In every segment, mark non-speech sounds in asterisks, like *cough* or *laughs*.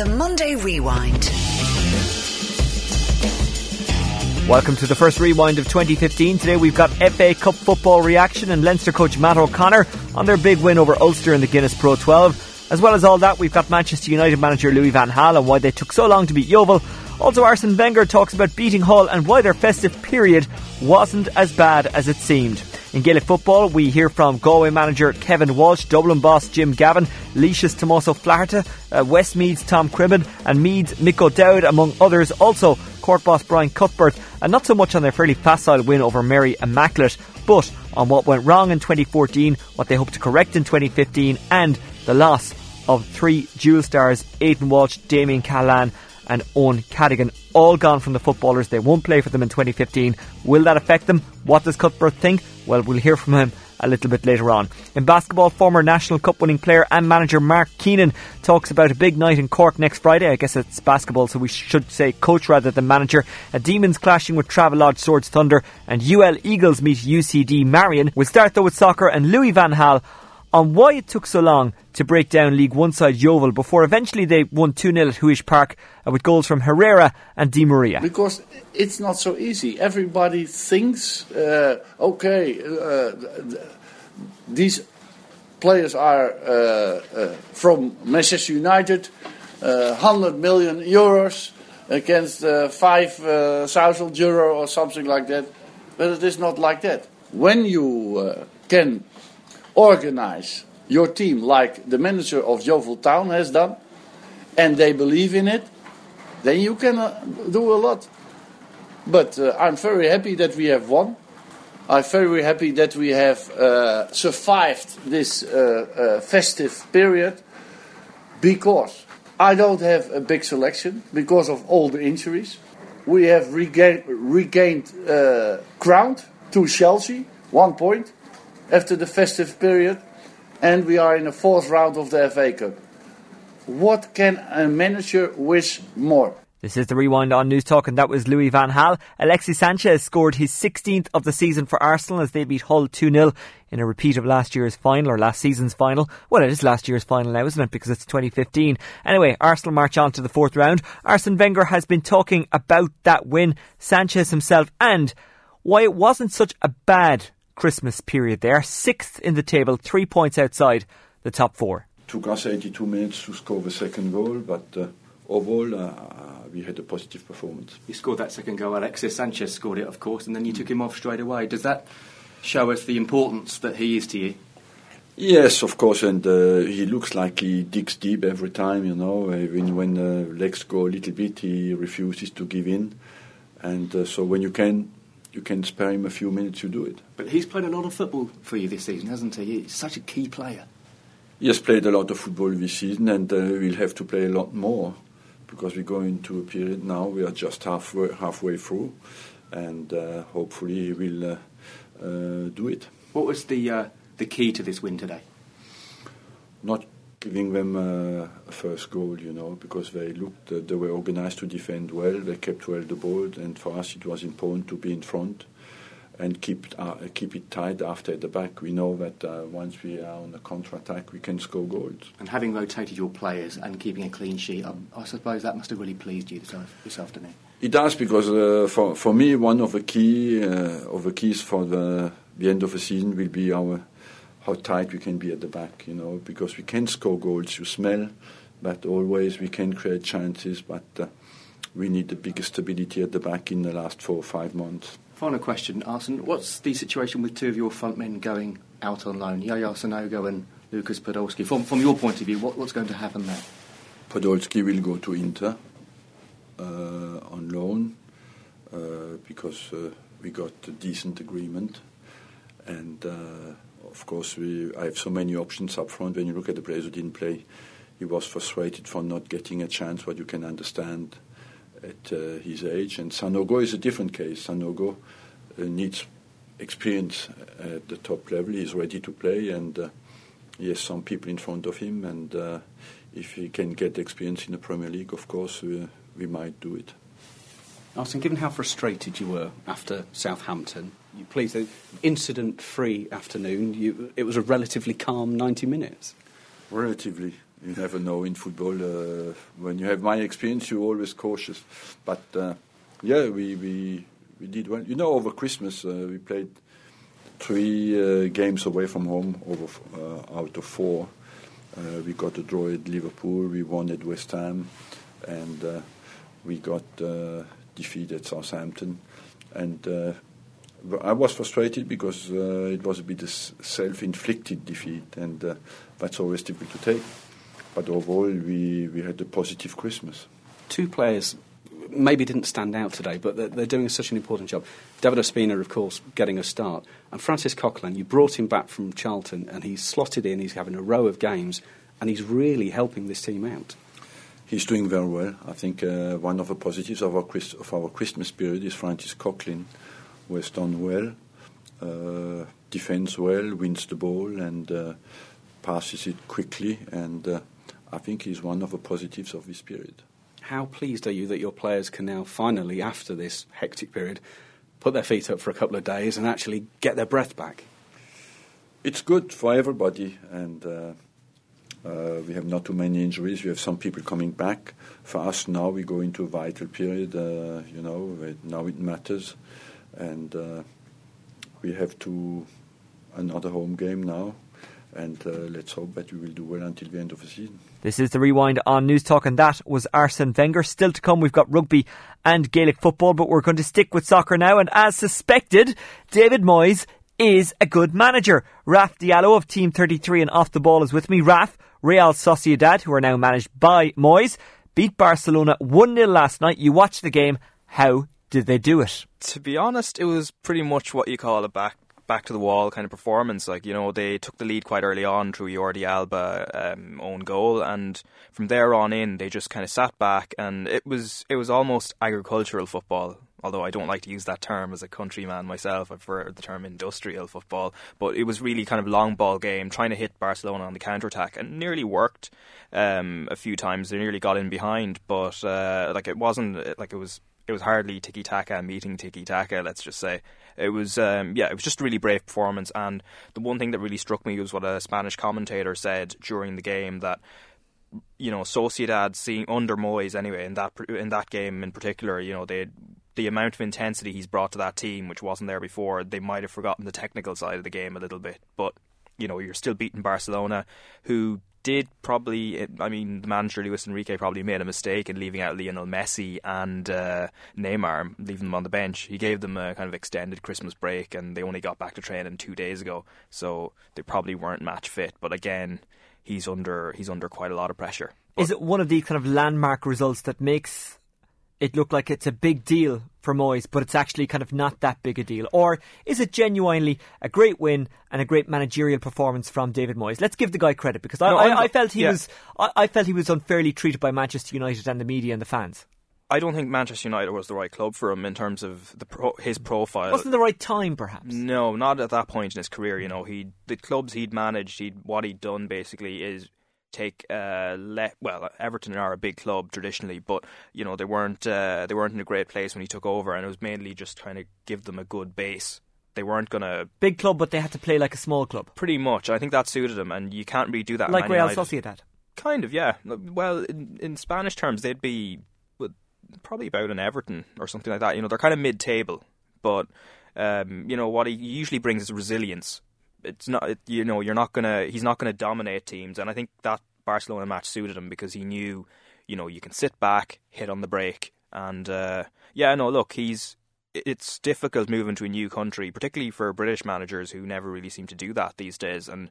The Monday Rewind. Welcome to the first rewind of 2015. Today we've got FA Cup football reaction and Leinster coach Matt O'Connor on their big win over Ulster in the Guinness Pro 12. As well as all that, we've got Manchester United manager Louis Van Gaal and why they took so long to beat Yeovil. Also, Arsene Wenger talks about beating Hull and why their festive period wasn't as bad as it seemed. In Gaelic football, we hear from Galway manager Kevin Walsh, Dublin boss Jim Gavin, Laois's Tomás Ó Flatharta, uh, Westmeath's Tom Cribbin, and Meath's Mick O'Dowd, among others. Also, Cork boss Brian Cuthbert, and not so much on their fairly facile win over Mary Immaculate, but on what went wrong in 2014, what they hope to correct in 2015, and the loss of three dual stars, Aidan Walsh, Damien Cahalane, and Eoin Cadogan, all gone from the footballers. They won't play for them in 2015. Will that affect them? What does Cuthbert think? Well, we'll hear from him a little bit later on. In basketball, former National Cup winning player and manager Mark Keenan talks about a big night in Cork next Friday. I guess it's basketball, so we should say coach rather than manager. A Demons clashing with Travelodge Swords Thunder and UL Eagles meet UCD Marian. We'll start though with soccer and Louis Van Gaal on why it took so long to break down League One side Yeovil before eventually they won 2 0 at Huish Park uh, with goals from Herrera and Di Maria. Because it's not so easy. Everybody thinks, uh, okay, uh, these players are uh, uh, from Manchester United, 100 uh, million euros against uh, 5,000 euro or something like that. But it is not like that. When you can organize your team like the manager of Yeovil Town has done, and they believe in it, then you can uh, do a lot. But uh, I'm very happy that we have won. I'm very happy that we have uh, survived this uh, uh, festive period because I don't have a big selection because of all the injuries. We have regained, regained uh, ground to Chelsea, one point after the festive period, and we are in the fourth round of the FA Cup. What can a manager wish more? This is the rewind on Newstalk, and that was Louis Van Gaal. Alexis Sanchez scored his 16th of the season for Arsenal as they beat Hull 2 0 in a repeat of last year's final, or last season's final. Well, it is last year's final now, isn't it? Because it's 2015. Anyway, Arsenal march on to the fourth round. Arsene Wenger has been talking about that win, Sanchez himself, and why it wasn't such a bad Christmas period there. Sixth in the table, three points outside the top four. Took us 82 minutes to score the second goal, but uh, overall, uh, we had a positive performance. You scored that second goal, Alexis Sanchez scored it, of course, and then you took him off straight away. Does that show us the importance that he is to you? Yes, of course, and uh, he looks like he digs deep every time. You know, even when uh, legs go a little bit, he refuses to give in, and uh, so when you can you can spare him a few minutes, you do it. But he's played a lot of football for you this season, hasn't he? He's such a key player. He has played a lot of football this season, and uh, we'll have to play a lot more because we go into a period now. We are just halfway halfway through, and uh, hopefully he will uh, uh do it. What was the uh, the key to this win today? Not giving them uh, a first goal, you know, because they looked, uh, they were organized to defend well, they kept well the ball, and for us it was important to be in front and keep uh, keep it tight after the back. We know that uh, once we are on the counter attack, we can score goals. And having rotated your players and keeping a clean sheet, um, I suppose that must have really pleased you this, this afternoon. It does because uh, for for me one of the key uh, of the keys for the the end of the season will be our how tight we can be at the back, you know, because we can score goals, you smell, but always we can create chances, but uh, we need the biggest stability at the back in the last four or five months. Final question, Arsene. What's the situation with two of your front men going out on loan, Yaya Sanogo and Lucas Podolski? From, from your point of view, what, what's going to happen there? Podolski will go to Inter uh, on loan uh, because uh, we got a decent agreement and uh, of course, we, I have so many options up front. When you look at the players who didn't play, he was frustrated for not getting a chance, what you can understand at uh, his age. And Sanogo is a different case. Sanogo uh, needs experience at the top level. He's ready to play, and uh, he has some people in front of him. And uh, if he can get experience in the Premier League, of course, we, we might do it. Arsene, given how frustrated you were after Southampton, please, the incident-free afternoon, you, it was a relatively calm 90 minutes. Relatively. you never know in football. Uh, when you have my experience, you're always cautious. But uh, yeah, we, we we did well. You know, over Christmas uh, we played three uh, games away from home over uh, out of four. Uh, we got a draw at Liverpool. We won at West Ham, and we got defeat at Southampton. And I was frustrated because it was a bit of self-inflicted defeat, and that's always difficult to take. But overall, we, we had a positive Christmas. Two players maybe didn't stand out today, but they're, they're, doing such an important job. David Ospina, of course, getting a start. And Francis Coquelin, you brought him back from Charlton and he's slotted in, he's having a row of games, and he's really helping this team out. He's doing very well. I think uh, one of the positives of our, Christ- of our Christmas period is Francis Coquelin, who has done well, uh, defends well, wins the ball, and uh, passes it quickly. And uh, I think he's one of the positives of this period. How pleased are you that your players can now finally, after this hectic period, put their feet up for a couple of days and actually get their breath back? It's good for everybody, and uh, uh, we have not too many injuries. We have some people coming back. For us now, we go into a vital period. Uh, you know, now it matters, and uh, we have to another home game now and uh, let's hope that we will do well until the end of the season. This is the rewind on Newstalk, and that was Arsene Wenger. Still to come, we've got rugby and Gaelic football, but we're going to stick with soccer now. And as suspected, David Moyes is a good manager. Raf Diallo of Team 33 and Off the Ball is with me. Raf, Real Sociedad, who are now managed by Moyes, beat Barcelona 1 0 last night. You watched the game. How did they do it? To be honest, it was pretty much what you call a back back to the wall kind of performance. Like you know, they took the lead quite early on through Jordi Alba um, own goal, and from there on in, they just kind of sat back, and it was it was almost agricultural football. Although I don't like to use that term as a countryman myself, I prefer the term industrial football. But it was really kind of long ball game, trying to hit Barcelona on the counter attack, and nearly worked um, a few times. They nearly got in behind, but uh, like it wasn't like it was it was hardly tiki taka meeting tiki taka. Let's just say it was. Um, yeah, it was just a really brave performance. And the one thing that really struck me was what a Spanish commentator said during the game that you know Sociedad seeing under Moyes anyway in that in that game in particular. You know they the amount of intensity he's brought to that team, which wasn't there before. They might have forgotten the technical side of the game a little bit, but you know you're still beating Barcelona, who did probably, I mean, the manager Luis Enrique probably made a mistake in leaving out Lionel Messi and uh, Neymar, leaving them on the bench. He gave them a kind of extended Christmas break, and they only got back to training two days ago, so they probably weren't match fit. But again, he's under he's under quite a lot of pressure. But Is it one of the kind of landmark results that makes it look like it's a big deal for Moyes, but it's actually kind of not that big a deal? Or is it genuinely a great win and a great managerial performance from David Moyes? Let's give the guy credit because no, I, I, I, felt he yeah. was I, I, felt he was unfairly treated by Manchester United and the media and the fans. I don't think Manchester United was the right club for him in terms of the pro, his profile. Wasn't the right time, perhaps? No, not at that point in his career. You know, he the clubs he'd managed, he'd what he'd done basically is take uh, le- well Everton are a big club traditionally, but you know they weren't uh, they weren't in a great place when he took over, and it was mainly just trying to give them a good base. They weren't gonna big club, but they had to play like a small club. Pretty much, I think that suited him, and you can't really do that. Like Real Sociedad. Kind of, yeah. Well, in, in Spanish terms, they'd be probably about an Everton or something like that. You know, they're kind of mid-table, but um, you know what he usually brings is resilience it's not you know you're not gonna he's not gonna dominate teams, and I think that Barcelona match suited him because he knew you know you can sit back, hit on the break, and uh, yeah, no, look, he's it's difficult moving to a new country, particularly for British managers who never really seem to do that these days, and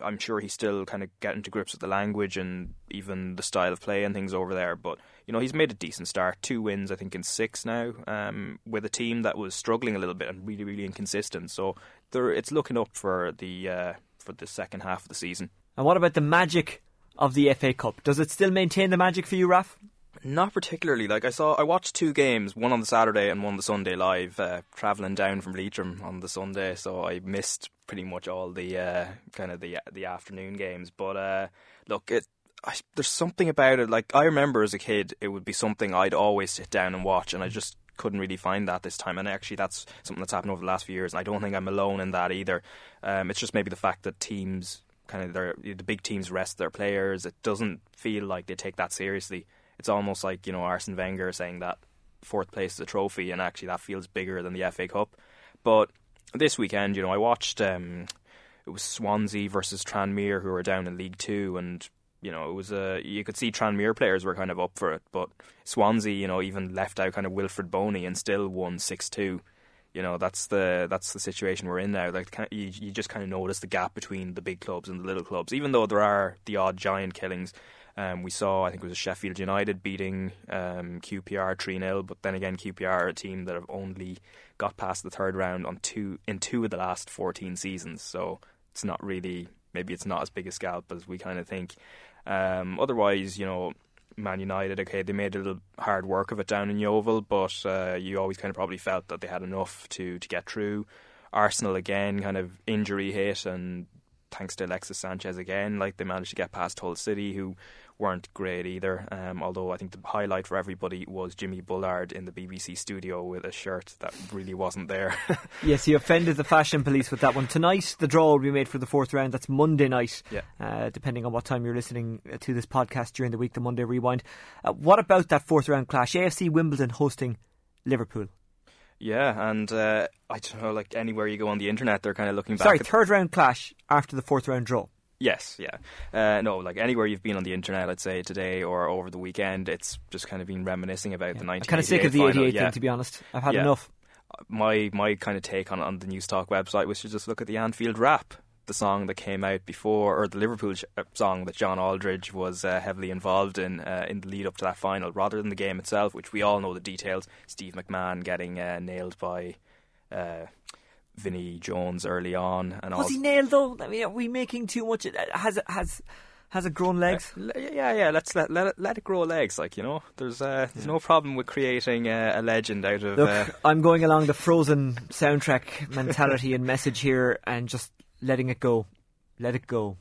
I'm sure he's still kind of getting to grips with the language and even the style of play and things over there. But you know, he's made a decent start. Two wins, I think, in six now, um, with a team that was struggling a little bit and really, really inconsistent. So it's looking up for the uh, for the second half of the season. And what about the magic of the FA Cup? Does it still maintain the magic for you, Raf? Not particularly. Like I saw, I watched two games, one on the Saturday and one on the Sunday live. Uh, traveling down from Leitrim on the Sunday, so I missed pretty much all the uh, kind of the the afternoon games. But uh, look, it I, there's something about it. Like I remember as a kid, it would be something I'd always sit down and watch, and I just couldn't really find that this time. And actually, that's something that's happened over the last few years, and I don't think I'm alone in that either. Um, it's just maybe the fact that teams kind of their the big teams rest their players. It doesn't feel like they take that seriously. It's almost like you know Arsene Wenger saying that fourth place is a trophy, and actually that feels bigger than the FA Cup. But this weekend, you know, I watched um, it was Swansea versus Tranmere who were down in League Two, and you know it was a you could see Tranmere players were kind of up for it, but Swansea, you know, even left out kind of Wilfried Bony and still won six two. You know that's the that's the situation we're in now. Like you, you just kind of notice the gap between the big clubs and the little clubs, even though there are the odd giant killings. Um, we saw, I think it was Sheffield United beating um, QPR 3 0, but then again, QPR a team that have only got past the third round on two in two of the last 14 seasons. So it's not really, maybe it's not as big a scalp as we kind of think. Um, otherwise, you know, Man United, okay, they made a little hard work of it down in Yeovil, but uh, you always kind of probably felt that they had enough to, to get through. Arsenal again, kind of injury hit, and thanks to Alexis Sanchez again, like they managed to get past Hull City, who weren't great either. Um, although I think the highlight for everybody was Jimmy Bullard in the BBC studio with a shirt that really wasn't there. *laughs* yes, he offended the fashion police with that one. Tonight, the draw will be made for the fourth round. That's Monday night, yeah. uh, depending on what time you're listening to this podcast during the week, the Monday Rewind. Uh, what about that fourth round clash? AFC Wimbledon hosting Liverpool. Yeah, and uh, I don't know, like anywhere you go on the internet, they're kind of looking back. Sorry, third round clash after the fourth round draw. Yes, yeah. Uh, no, like anywhere you've been on the internet, I'd say today or over the weekend, it's just kind of been reminiscing about yeah. the 1988 I'm kind of sick of the 88 yeah. thing, to be honest. I've had yeah. enough. My my kind of take on on the Newstalk website was to just look at the Anfield Rap, the song that came out before, or the Liverpool uh, song that John Aldridge was uh, heavily involved in uh, in the lead up to that final, rather than the game itself, which we all know the details. Steve McMahon getting uh, nailed by. Uh, Vinnie Jones early on. And was also, he nailed though? I mean, are we making too much? Has it has has it grown legs? Uh, yeah, yeah. Let's let let it, let it grow legs. Like you know, there's uh, there's no problem with creating uh, a legend out of. Look, uh, I'm going along the Frozen soundtrack mentality and message here, and just letting it go, let it go.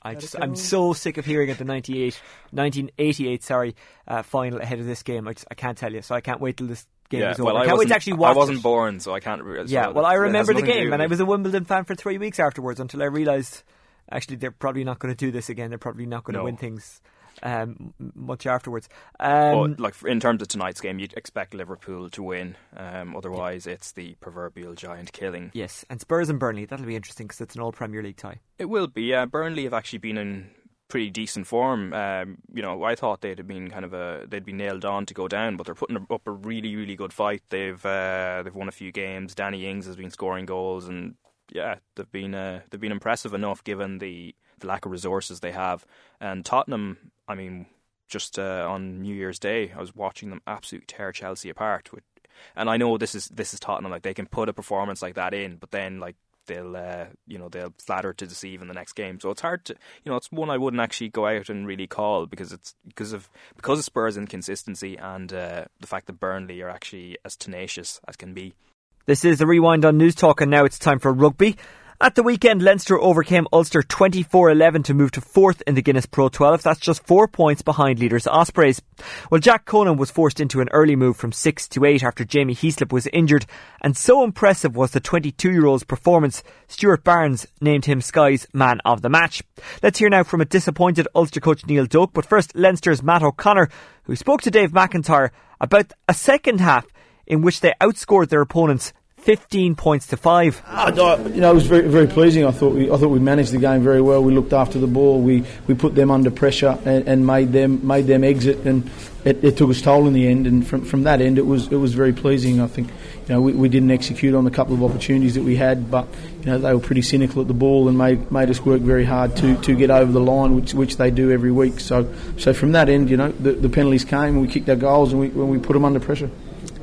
I just I'm so sick of hearing at the 98, 1988 sorry uh, final ahead of this game. I, just, I can't tell you, so I can't wait till this game yeah, over. Well, I can't wait to actually watch. I wasn't it. born, so I can't. Re- yeah, so well, I remember the game, and I was a Wimbledon fan for three weeks afterwards until I realised actually they're probably not going to do this again. They're probably not going to no. win things. Um, much afterwards. Um, but, like in terms of tonight's game, you'd expect Liverpool to win. Um, otherwise, yeah. it's the proverbial giant killing. Yes, and Spurs and Burnley. That'll be interesting because it's an all Premier League tie. It will be. Yeah, Burnley have actually been in pretty decent form. Um, you know, I thought they'd have been kind of a they'd be nailed on to go down, but they're putting up a really really good fight. They've uh, they've won a few games. Danny Ings has been scoring goals, and yeah, they've been uh, they've been impressive enough given the, the lack of resources they have. And Tottenham, I mean, just uh, on New Year's Day, I was watching them absolutely tear Chelsea apart. With, and I know this is this is Tottenham, like they can put a performance like that in, but then like they'll uh, you know they'll flatter to deceive in the next game. So it's hard to you know it's one I wouldn't actually go out and really call because it's because of because of Spurs' inconsistency and uh, the fact that Burnley are actually as tenacious as can be. This is the rewind on Newstalk, and now it's time for rugby. At the weekend, Leinster overcame Ulster 24-11 to move to fourth in the Guinness Pro 12. That's just four points behind leaders Ospreys. Well, Jack Conan was forced into an early move from six to eight after Jamie Heaslip was injured, and so impressive was the 22-year-old's performance, Stuart Barnes named him Sky's man of the match. Let's hear now from a disappointed Ulster coach Neil Doak, but first Leinster's Matt O'Connor, who spoke to Dave McIntyre about a second half in which they outscored their opponents 15 points to five. I, you know, it was very, very pleasing. I thought we, I thought we managed the game very well. We looked after the ball. We, we put them under pressure and, and made them made them exit, and it, it, took its toll in the end. And from, from that end, it was it was very pleasing. I think, you know, we, we didn't execute on the couple of opportunities that we had, but you know they were pretty cynical at the ball and made made us work very hard to, to get over the line, which which they do every week. So so from that end, you know, the, the penalties came, and we kicked our goals, and we, and we put them under pressure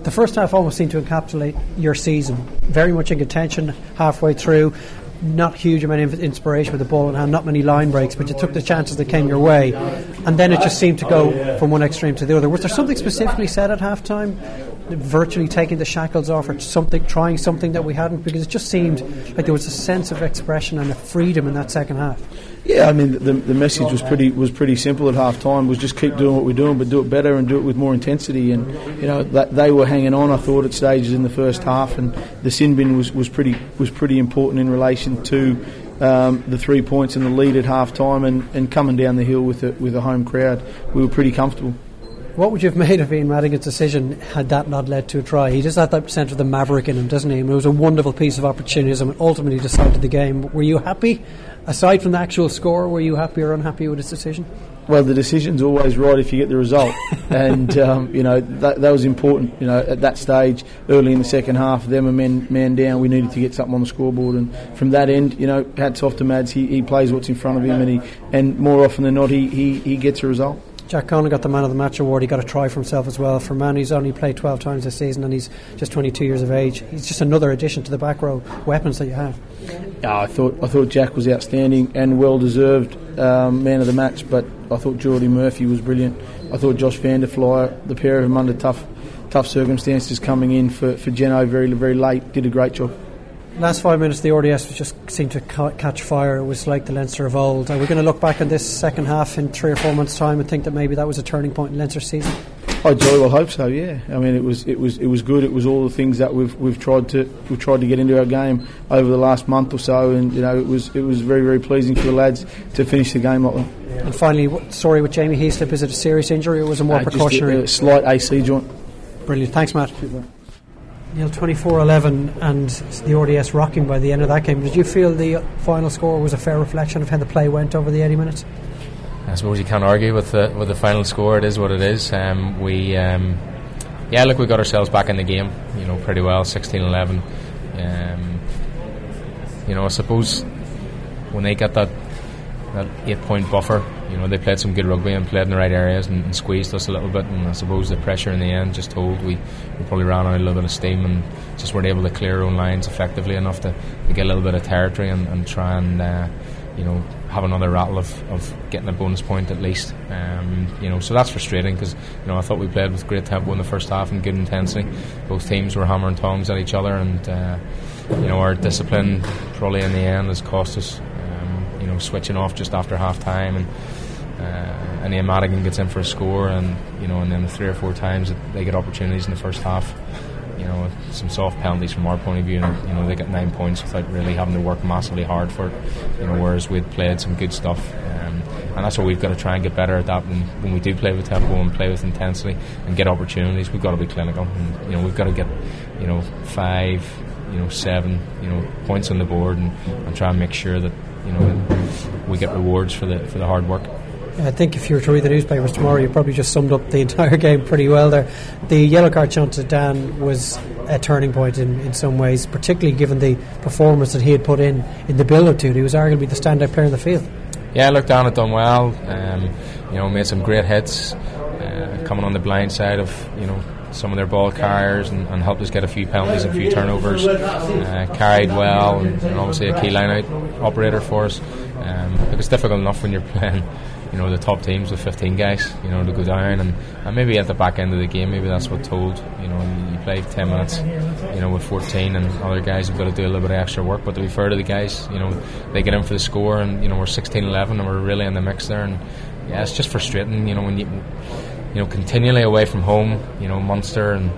the first half almost seemed to encapsulate your season. Very much in contention halfway through. Not huge amount of inspiration with the ball and hand, not many line breaks, but you took the chances that came your way, and then it just seemed to go from one extreme to the other. Was there something specifically said at halftime, virtually taking the shackles off or something, trying something that we hadn't, because it just seemed like there was a sense of expression and a freedom in that second half. Yeah, I mean the, the message was pretty was pretty simple at half time was just keep doing what we're doing, but do it better and do it with more intensity. And you know that they were hanging on. I thought at stages in the first half, and the sin bin was, was pretty was pretty important in relation to um, the three points and the lead at half time and, and coming down the hill with a, with a home crowd, we were pretty comfortable. What would you have made of Ian Madigan's decision had that not led to a try? He just had that sense of the maverick in him, doesn't he? And it was a wonderful piece of opportunism and ultimately decided the game. Were you happy? Aside from the actual score, were you happy or unhappy with his decision? Well, the decision's always right if you get the result, *laughs* and um, you know that, that was important. You know, at that stage, early in the second half, them a man man down. We needed to get something on the scoreboard, and from that end, you know, hats off to Mads. He, he plays what's in front of him, and he and more often than not, he, he, he gets a result. Jack Conan got the man of the match award. He got a try for himself as well. For a man who's only played 12 times this season and he's just 22 years of age, he's just another addition to the back row weapons that you have. I thought I thought Jack was outstanding and well deserved um, man of the match. But I thought Jordi Murphy was brilliant. I thought Josh van der Flier, the pair of them under tough tough circumstances coming in for for Geno very very late, did a great job. Last five minutes, the RDS just seemed to ca- catch fire. It was like the Leinster of old. Are we going to look back on this second half in three or four months' time and think that maybe that was a turning point in Leinster's season? I jolly well hope so. Yeah, I mean it was it was it was good. It was all the things that we've we've tried to we've tried to get into our game over the last month or so, and you know it was it was very very pleasing for the lads to finish the game like that. And finally, what story with Jamie Heaslip? Is it a serious injury or was it more Uh, just a- precautionary? a slight AC joint. Brilliant. Thanks, Matt. Neil, 24 11 and the RDS rocking by the end of that game. Did you feel the final score was a fair reflection of how the play went over the 80 minutes? I suppose you can't argue with the with the final score. It is what it is. Um, we, um, yeah, look, we got ourselves back in the game. You know, pretty well, 16-11. Um, you know, I suppose when they get that that eight point buffer, you know, they played some good rugby and played in the right areas and, and squeezed us a little bit. And I suppose the pressure in the end just told we, we probably ran out a little bit of steam and just weren't able to clear our own lines effectively enough to, to get a little bit of territory and, and try and. Uh, you know, have another rattle of, of getting a bonus point at least. Um, you know, so that's frustrating because you know I thought we played with great tempo in the first half and good intensity. Both teams were hammering tongs at each other, and uh, you know our discipline probably in the end has cost us. Um, you know, switching off just after half time and. Uh, and Ian Madigan gets in for a score, and you know, and then the three or four times that they get opportunities in the first half, you know, some soft penalties from our point of view. And, you know, they get nine points without really having to work massively hard for it. You know, whereas we'd played some good stuff, um, and that's what we've got to try and get better at. That when, when we do play with tempo and play with intensity and get opportunities, we've got to be clinical. And, you know, we've got to get, you know, five, you know, seven, you know, points on the board and, and try and make sure that you know we get rewards for the for the hard work. I think if you were to read the newspapers tomorrow, you probably just summed up the entire *laughs* game pretty well there. The yellow card shown to Dan was a turning point in, in some ways, particularly given the performance that he had put in in the build up to it. He was arguably the standout player in the field. Yeah, look, Dan had done well. Um, you know, made some great hits, uh, coming on the blind side of you know some of their ball carriers and, and helped us get a few penalties and a few turnovers. Uh, carried well and, and obviously a key line out operator for us. Um, it's difficult enough when you're *laughs* playing you know the top teams with 15 guys you know to go down and, and maybe at the back end of the game maybe that's what told you know you, play 10 minutes you know with 14 and other guys have got to do a little bit of extra work but to be fair to the guys you know they get in for the score and you know we're 16-11 and we're really in the mix there and yeah it's just frustrating you know when you you know continually away from home you know Munster and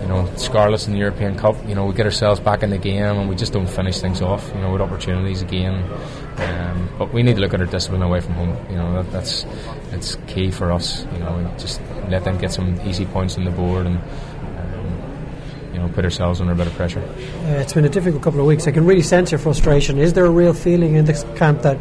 you know, Scarlets in the European Cup, you know, we get ourselves back in the game and we just don't finish things off, you know, with opportunities again. Um, but we need to look at our discipline away from home. You know, that, that's it's key for us. You know, and just let them get some easy points on the board and um, you know put ourselves under a bit of pressure. Uh, it's been a difficult couple of weeks. I can really sense your frustration. Is there a real feeling in this camp that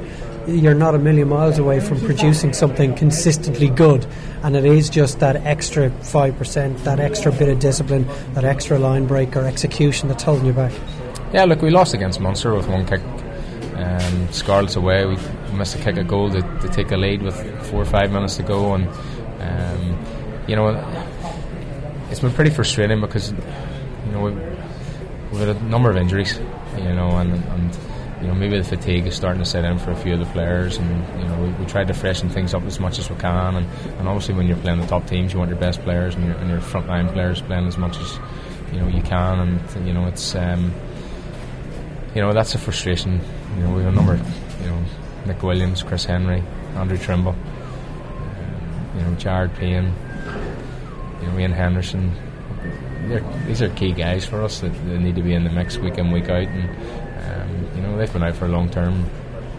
you're not a million miles away from producing something consistently good, and it is just that extra five percent, that extra bit of discipline, that extra line break or execution that's holding you back? Yeah, look, we lost against Munster with one kick. Um, Scarlets away, we missed a kick a goal to, to take a lead with four or five minutes to go, and um, you know it's been pretty frustrating because you know we've, we've had a number of injuries, you know, and, and you know maybe the fatigue is starting to set in for a few of the players, and you know we, we tried to freshen things up as much as we can, and, and obviously when you're playing the top teams, you want your best players and your, and your frontline players playing as much as you know you can, and you know it's. Um, you know that's a frustration. You know we have a number, you know Nick Williams, Chris Henry, Andrew Trimble, you know Jared Payne, you know Ian Henderson, these are key guys for us that they need to be in the mix week in week out, and um, you know they've been out for a long term.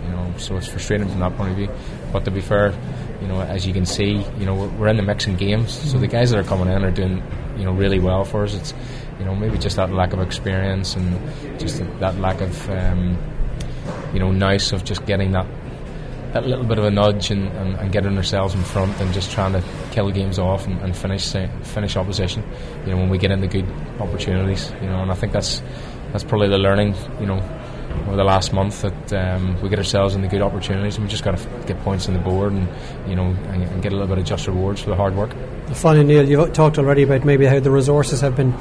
You know, so it's frustrating from that point of view. But to be fair, you know, as you can see, you know, we're, we're in the mix in games, so the guys that are coming in are doing, you know, really well for us. It's, you know, maybe just that lack of experience and just that lack of, um, you know, nice of just getting that that little bit of a nudge and, and, and, getting ourselves in front and just trying to kill games off and, and finish finish opposition. You know, when we get into good opportunities, you know, and I think that's that's probably the learning. You know, over the last month that um, we get ourselves into good opportunities and we just got to f- get points on the board and you know and, and, get a little bit of just rewards for the hard work. Finally, Neil, you've talked already about maybe how the resources have been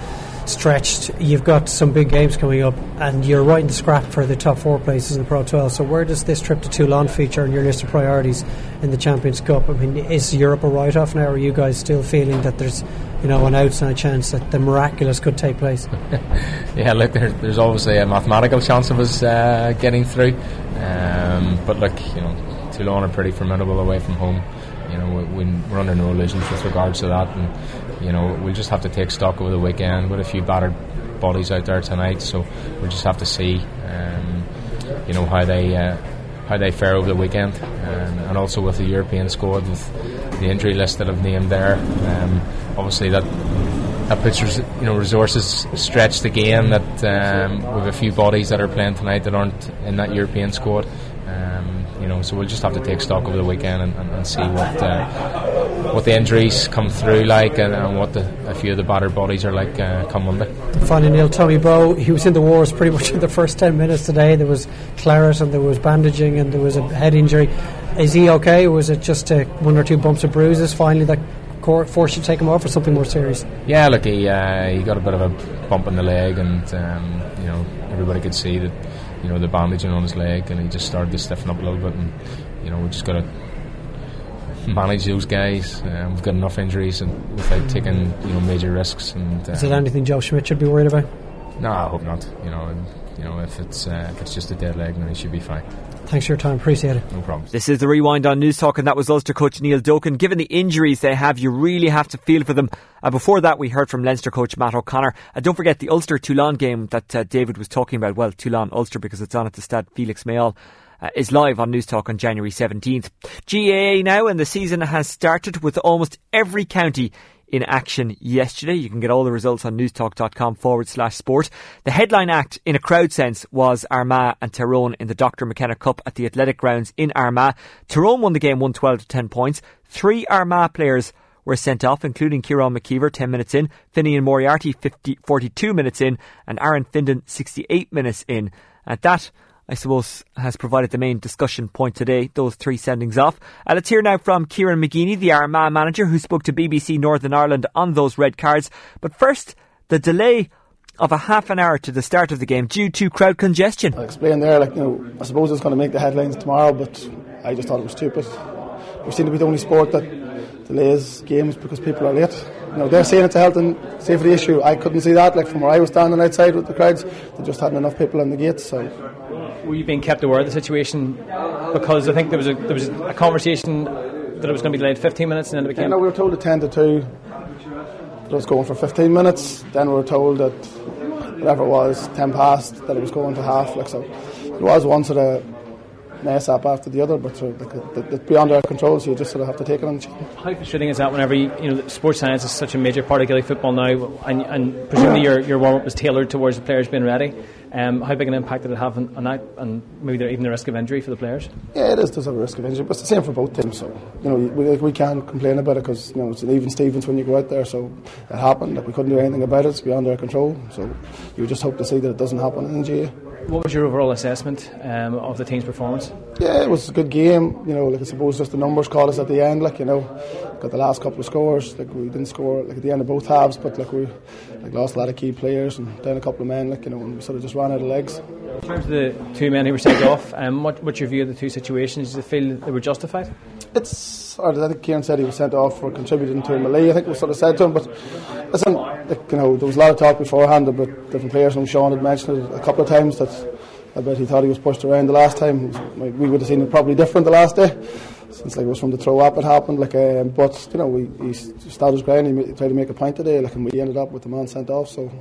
stretched. You've got some big games coming up, and you're right in the scrap for the top four places in the Pro 12. So, where does this trip to Toulon feature in your list of priorities in the Champions Cup? I mean, is Europe a write-off now? Or are you guys still feeling that there's, you know, an outside chance that the miraculous could take place? *laughs* yeah, look, there, there's obviously a mathematical chance of us uh, getting through, um, but look, you know, Toulon are pretty formidable away from home. Know, we, we're under no illusions with regards to that, and you know, we'll just have to take stock over the weekend with a few battered bodies out there tonight. So we'll just have to see, um, you know, how they uh, how they fare over the weekend, um, and also with the European squad with the injury list that I've named there. Um, obviously, that that puts you know resources stretched again. That um, with a few bodies that are playing tonight that aren't in that European squad. You know, so we'll just have to take stock over the weekend and, and, and see what uh, what the injuries come through like, and, and, what the, a few of the battered bodies are like uh, come Monday. Finally, Neil Tommy Bowe, he was in the wars pretty much *laughs* in the first ten minutes today. There was claret and there was bandaging and there was a head injury. Is he okay? Or was it just uh, one or two bumps and bruises? Finally, that forced you to take him off, or something more serious? Yeah, look, he uh, he got a bit of a bump in the leg, and um, you know everybody could see that you know the bandaging on his leg, and he just started to stiffen up a little bit, and you know we just got to manage those guys. Um, we've got enough injuries and without taking you know major risks. And um, is it anything Joe Schmidt should be worried about? No, I hope not. You know, and, you know if it's uh, if it's just a dead leg, then he should be fine. Thanks for your time. Appreciate it. No problem. This is the rewind on Newstalk, and that was Ulster coach Neil Doak. Given the injuries they have, you really have to feel for them. Uh, before that, we heard from Leinster coach Matt O'Connor. Uh, don't forget the Ulster Toulon game that uh, David was talking about. Well, Toulon Ulster because it's on at the Stade Felix Mayol. Uh, is live on Newstalk on January 17th. GAA now, and the season has started with almost every county in action yesterday. You can get all the results on newstalk.com forward slash sport. The headline act in a crowd sense was Armagh and Tyrone in the Dr. McKenna Cup at the Athletic Grounds in Armagh. Tyrone won the game 112 to 10 points. Three Armagh players were sent off, including Ciarán McKeever 10 minutes in, Finian Moriarty 50, 42 minutes in, and Aaron Findon 68 minutes in. At that, I suppose, has provided the main discussion point today, those three sendings off. Uh, let's hear now from Kieran McGeeney, the Armagh manager, who spoke to BBC Northern Ireland on those red cards. But first, the delay of a half an hour to the start of the game due to crowd congestion. I explained there, like, you know, I suppose it's going to make the headlines tomorrow, but I just thought it was stupid. We seem to be the only sport that delays games because people are late. You know, they're saying it's a health and safety issue. I couldn't see that. Like from where I was standing outside with the crowds, they just hadn't enough people in the gates. So were you being kept aware of the situation? Because I think there was a there was a conversation that it was going to be delayed 15 minutes, and then it became. Yeah, no, we were told at 10 to 2 that it was going for 15 minutes. Then we were told that whatever it was, 10 past, that it was going to half. Like so, it was one sort of mess up after the other, but sort of, like, it's beyond our control, so you just sort of have to take it on the chin. How frustrating is that whenever you, you know sports science is such a major part of Gaelic football now, and, and presumably your, your warm up was tailored towards the players being ready. Um, how big an impact did it have on, on that, and maybe there even the risk of injury for the players? Yeah, it is. There's a risk of injury, but it's the same for both teams. So you know, we, we can't complain about it because you know it's an even Stevens when you go out there. So it happened. Like we couldn't do anything about it. It's beyond our control. So you just hope to see that it doesn't happen in GA. What was your overall assessment um, of the team's performance? Yeah, it was a good game. You know, like I suppose just the numbers caught us at the end. Like you know, got the last couple of scores. Like we didn't score like at the end of both halves, but like we like lost a lot of key players and down a couple of men. Like you know, and we sort of just ran out of legs. In terms of the two men who were sent off, um, what, what's your view of the two situations? Do you feel they were justified? It's. I think Kieran said he was sent off for contributing to a melee. I think we sort of said to him, but listen, like, you know, there was a lot of talk beforehand about different players, and Sean had mentioned it a couple of times that I bet he thought he was pushed around the last time. We would have seen it probably different the last day. since like it was from the throw up it happened. Like, um, but you know, we he started his ground. He tried to make a point today. Like, and we ended up with the man sent off. So.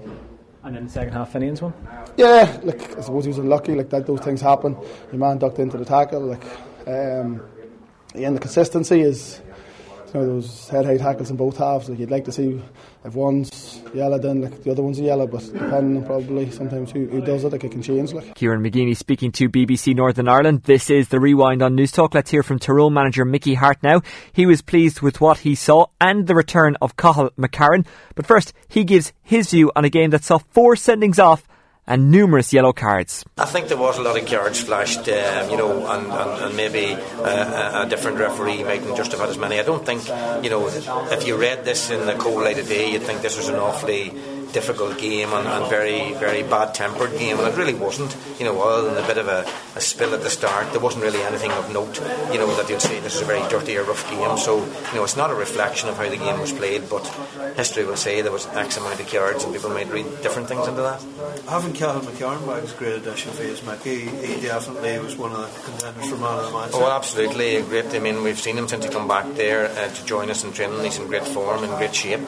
And then the second half, Finian's one. Yeah, like I suppose he was unlucky. Like that, those things happen. Your man ducked into the tackle. Like, um, again, the consistency is you know, those head high tackles in both halves. Like you'd like to see if one's yellow, then like the other one's yellow. But depending probably sometimes who, who does it, like it can change. Like Kieran McGeeney speaking to BBC Northern Ireland. This is the rewind on Newstalk. Let's hear from Tyrone manager Mickey Harte now. He was pleased with what he saw and the return of Cathal McCarron. But first, he gives his view on a game that saw four sendings off and numerous yellow cards. I think there was a lot of cards flashed, um, you know, and, and, and maybe uh, a different referee making just about as many. I don't think, you know, if you read this in the cold light of day, you'd think this was an awfully difficult game and, and very, very bad tempered game, and it really wasn't. You know, other than a bit of a, a, spill at the start, there wasn't really anything of note, you know, that you'd say this is a very dirty or rough game. So, you know, it's not a reflection of how the game was played, but history will say there was X amount of cards, and people might read different things into that. Having Cathal McCarron a great addition for his Mickey. He definitely was one of the contenders for man of the match. Oh, absolutely. Great. I mean, we've seen him since he come back there uh, to join us in training. He's in great form, in great shape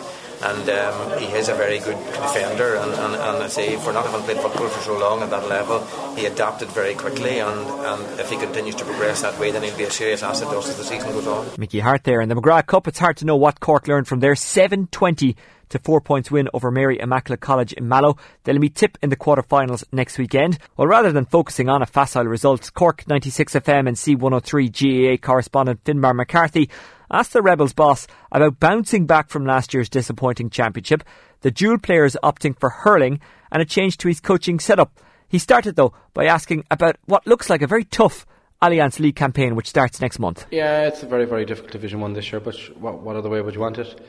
and um, he is a very good defender. And, and, and I say, for not having played football for so long at that level, he adapted very quickly. And, and if he continues to progress that way, then he'll be a serious asset to us as the season goes on. Mickey Harte there in the McGrath Cup. It's hard to know what Cork learned from their 720 to four points win over Mary Immaculate College in Mallow. They'll meet Tip in the quarter-finals next weekend. Well, rather than focusing on a facile result, Cork 96 FM and C103 GAA correspondent Finbar McCarthy asked the Rebels boss about bouncing back from last year's disappointing championship, the dual players opting for hurling, and a change to his coaching setup. He started, though, by asking about what looks like a very tough Alliance League campaign, which starts next month. Yeah, it's a very, very difficult Division 1 this year, but what, what other way would you want it?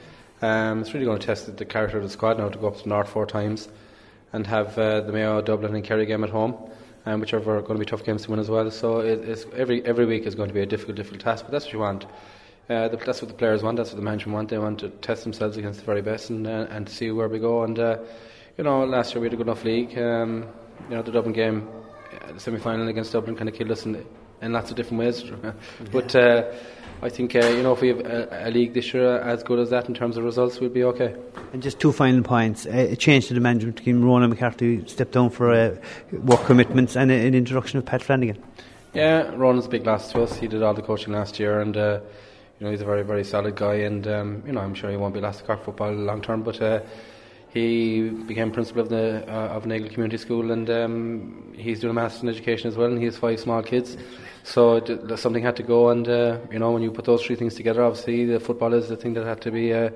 Um, it's really going to test the character of the squad now to go up to North four times and have uh, the Mayo, Dublin, and Kerry game at home, um, which are going to be tough games to win as well. So it, every every week is going to be a difficult, difficult task, but that's what you want. Uh, the, that's what the players want. That's what the management want. They want to test themselves against the very best and uh, and see where we go. And uh, you know, last year we had a good enough league. Um, you know, the Dublin game, uh, the semi final against Dublin, kind of killed us in, in lots of different ways. *laughs* but uh, I think uh, you know if we have a, a, league this year as good as that in terms of results, we'll be okay. And just two final points: a change to the management team. Ronan McCarthy stepped down for work commitments and an introduction of Pat Flanagan. Yeah, Ronan's a big loss to us. He did all the coaching last year and you know, he's a very, very solid guy, and um, you know, I'm sure he won't be last to Cork football long term. But uh, he became principal of the uh, of Nagle Community School, and um, he's doing a master's in education as well, and he has five small kids. So it, something had to go, and uh, you know, when you put those three things together, obviously the football is the thing that had to be. Uh,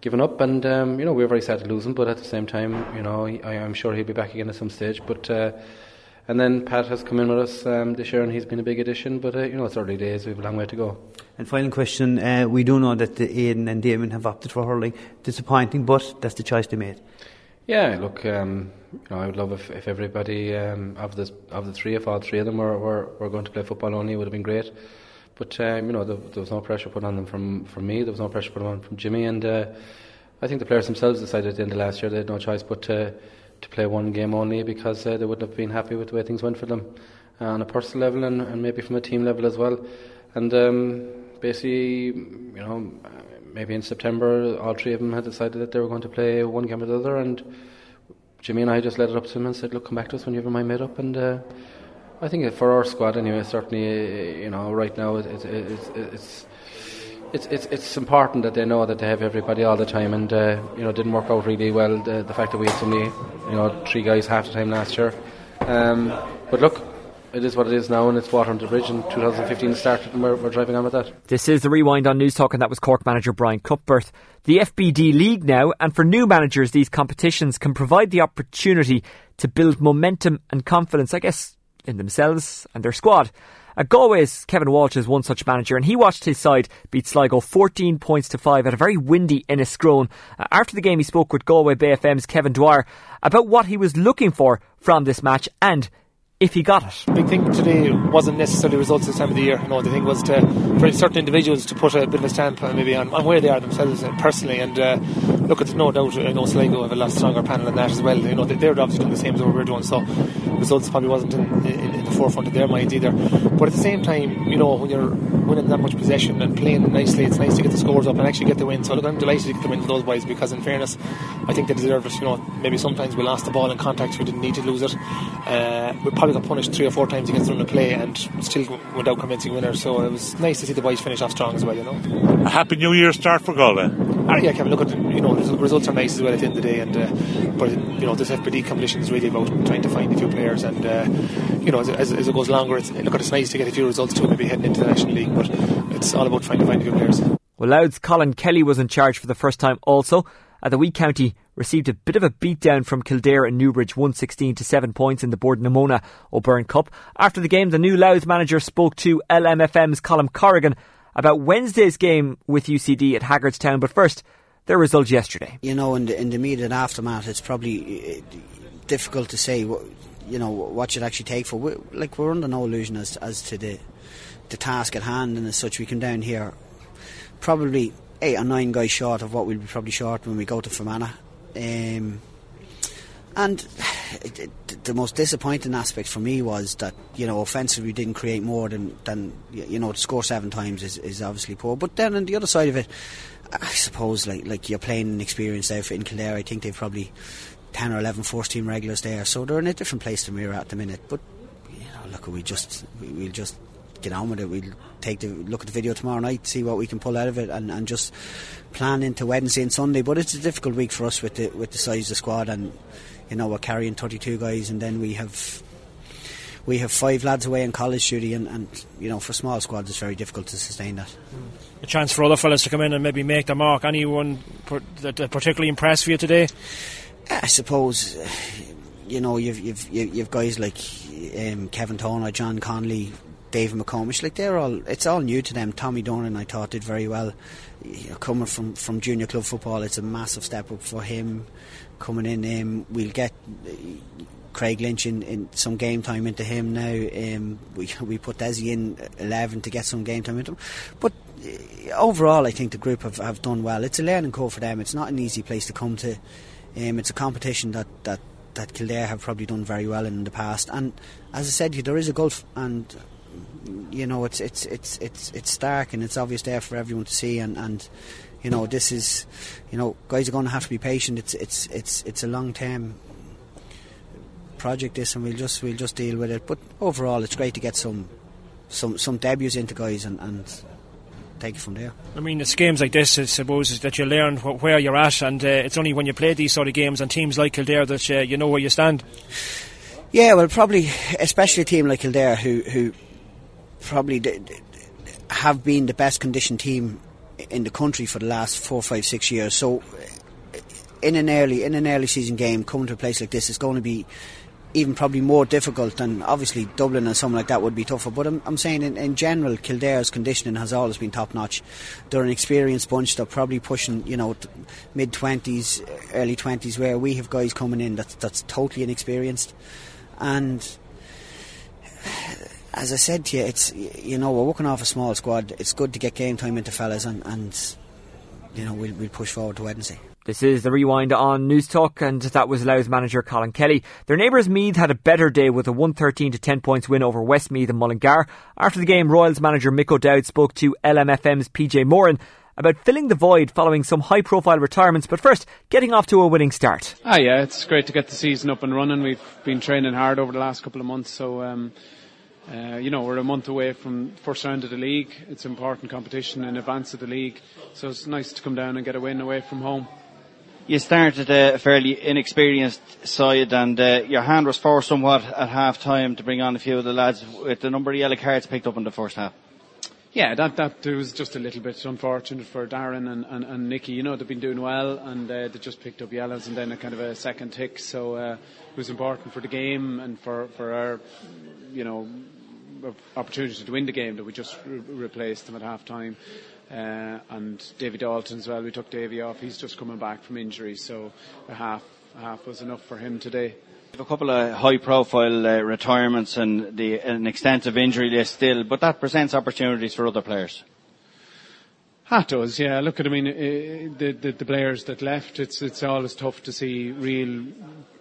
given up, and um, you know we were very sad to lose him. But at the same time, you know I, am sure he'll be back again at some stage. But uh, and then Pat has come in with us um, this year, and he's been a big addition. But uh, you know, it's early days; we have a long way to go. And final question: uh, We do know that the Aidan and Damon have opted for hurling. Disappointing, but that's the choice they made. Yeah, look, um, you know, I would love if, if everybody um, of the of the three, if all three of them were, were, were going to play football only, it would have been great. But um, you know, there, there, was no pressure put on them from, from me. There was no pressure put on from Jimmy, and uh, I think the players themselves decided at the end of last year they had no choice but to to play one game only because uh, they wouldn't have been happy with the way things went for them uh, on a personal level and, and maybe from a team level as well. And um, basically, you know, maybe in September, all three of them had decided that they were going to play one game or the other, and Jimmy and I just led it up to him and said, "Look, come back to us when you have your mind made up." And uh, I think for our squad, anyway, certainly, you know, right now, it, it, it, it's it's it's it's it's important that they know that they have everybody all the time, and uh, you know, didn't work out really well. The, the fact that we had so many, you know, three guys half the time last year. Um, but look, it is what it is now, and it's water under the bridge. And 2015 started, and we're, we're driving on with that. This is the rewind on Newstalk, and that was Cork manager Brian Cuthbert. The FBD League now, and for new managers, these competitions can provide the opportunity to build momentum and confidence, I guess, in themselves and their squad. Uh, Galway's Kevin Walsh is one such manager, and he watched his side beat Sligo 14 points to 5 at a very windy Enniscrone. Uh, after the game, he spoke with Galway Bay FM's Kevin Dwyer about what he was looking for from this match and if he got it. The big thing today wasn't necessarily results this time of the year. No, the thing was to for certain individuals to put a bit of a stamp uh, maybe on, on where they are themselves uh, personally. And uh, look, there's no doubt. I know Sligo have a lot stronger panel than that as well. You know, they're obviously doing the same as what we're doing. So results probably wasn't in, in, in the forefront of their minds either. But at the same time, you know, when you're winning that much possession and playing nicely. It's nice to get the scores up and actually get the win. So look, I'm delighted to get the win for those boys because, in fairness, I think they deserve it. You know, maybe sometimes we lost the ball in contact, we didn't need to lose it. Uh, we probably got punished three or four times against run of play and still without out convincing winners. So it was nice to see the boys finish off strong as well. You know, a happy New Year start for Galway. Ah, yeah, Kevin. Look at you know the results are nice as well at the end of the day, and uh, but you know this FBD competition is really about trying to find a few players, and uh, you know as, as, as, it goes longer, it's, look, it's nice to get a few results too, maybe heading into the National League, but it's all about trying to find a few players. Well, Louth's Colin Kelly was in charge for the first time also. At the Wee County received a bit of a beatdown from Kildare and Newbridge, 116 to 7 points in the Bord na Móna O'Byrne Cup. After the game, the new Louth manager spoke to LMFM's Colin Corrigan about Wednesday's game with UCD at Haggardstown. But first, their results yesterday. You know, in the, in the immediate aftermath, it's probably uh, difficult to say what, you know what should actually take for. We, like we're under no illusion as as to the the task at hand, and as such, we come down here probably eight or nine guys short of what we'll be probably short when we go to Fermanagh. Um, and *sighs* the most disappointing aspect for me was that you know offensively we didn't create more than than you know to score seven times is, is obviously poor. But then on the other side of it, I suppose like like you're playing an experienced outfit in Kildare. I think they've probably ten or eleven first team regulars there, so they're in a different place than we're at the minute. But you know, look, we just we, we'll just get on with it. We'll take the look at the video tomorrow night, see what we can pull out of it, and, and just plan into Wednesday and Sunday. But it's a difficult week for us with the with the size of the squad, and you know we're carrying 32 guys, and then we have we have five lads away in college duty, and, and you know for small squads it's very difficult to sustain that. A chance for other fellas to come in and maybe make the mark. Anyone that particularly impressed for you today? I suppose you know you've you've you've guys like um, Kevin Toner, John Conley, David McComish, like they're all it's all new to them. Tommy Dornan I thought did very well. You know, coming from, from junior club football, it's a massive step up for him. Coming in, um, we'll get uh, Craig Lynch in, in, some game time into him now. Um, we we put Desi in eleven to get some game time into him, but uh, overall, I think the group have, have done well. It's a learning curve for them. It's not an easy place to come to. Um, it's a competition that, that, that Kildare have probably done very well in the past. And as I said, there is a gulf, and you know it's it's it's it's it's stark and it's obvious there for everyone to see. And, and you know this is, you know, guys are going to have to be patient. It's it's it's it's a long term project. This, and we'll just we'll just deal with it. But overall, it's great to get some some some debuts into guys and. and take it from there. I mean, it's games like this, I suppose, is that you learn wh- where you're at, and uh, it's only when you play these sort of games and teams like Kildare that uh, you know where you stand. Yeah, well, probably, especially a team like Kildare, who who probably d- have been the best conditioned team in the country for the last four, five, six years. So, uh, in an early in an early season game, coming to a place like this is going to be even probably more difficult than obviously Dublin and something like that would be tougher. But I'm, I'm saying in, in general, Kildare's conditioning has always been top notch. They're an experienced bunch. They're probably pushing you know mid twenties, early twenties, where we have guys coming in that's that's totally inexperienced. And as I said to you, it's you know we're working off a small squad. It's good to get game time into fellas, and, and you know we'll, we'll push forward to Wednesday. This is the rewind on Newstalk, and that was Louth manager Colin Kelly. Their neighbours Meath had a better day with a 113 to 10 points win over Westmeath and Mullingar. After the game, Royals manager Mick O'Dowd spoke to LMFM's PJ Moran about filling the void following some high profile retirements, but first, getting off to a winning start. Ah, yeah, it's great to get the season up and running. We've been training hard over the last couple of months, so. Um, uh, you know, we're a month away from first round of the league. It's important competition in advance of the league, so it's nice to come down and get a win away from home you started a fairly inexperienced side and uh, your hand was forced somewhat at half time to bring on a few of the lads with the number of yellow cards picked up in the first half. Yeah, that that was just a little bit unfortunate for Darren and, and, and Nicky. You know, they've been doing well and uh, they just picked up yellows and then a kind of a second tick. So uh, it was important for the game and for, for our, you know, opportunity to win the game that we just re- replaced them at half time. Uh, and Davy Dalton as well. We took Davy off. He's just coming back from injury, so a half a half was enough for him today. A couple of high-profile uh, retirements and the, an extensive injury list still, but that presents opportunities for other players. That does, yeah. Look at, I mean, uh, the, the, the players that left. It's it's always tough to see real,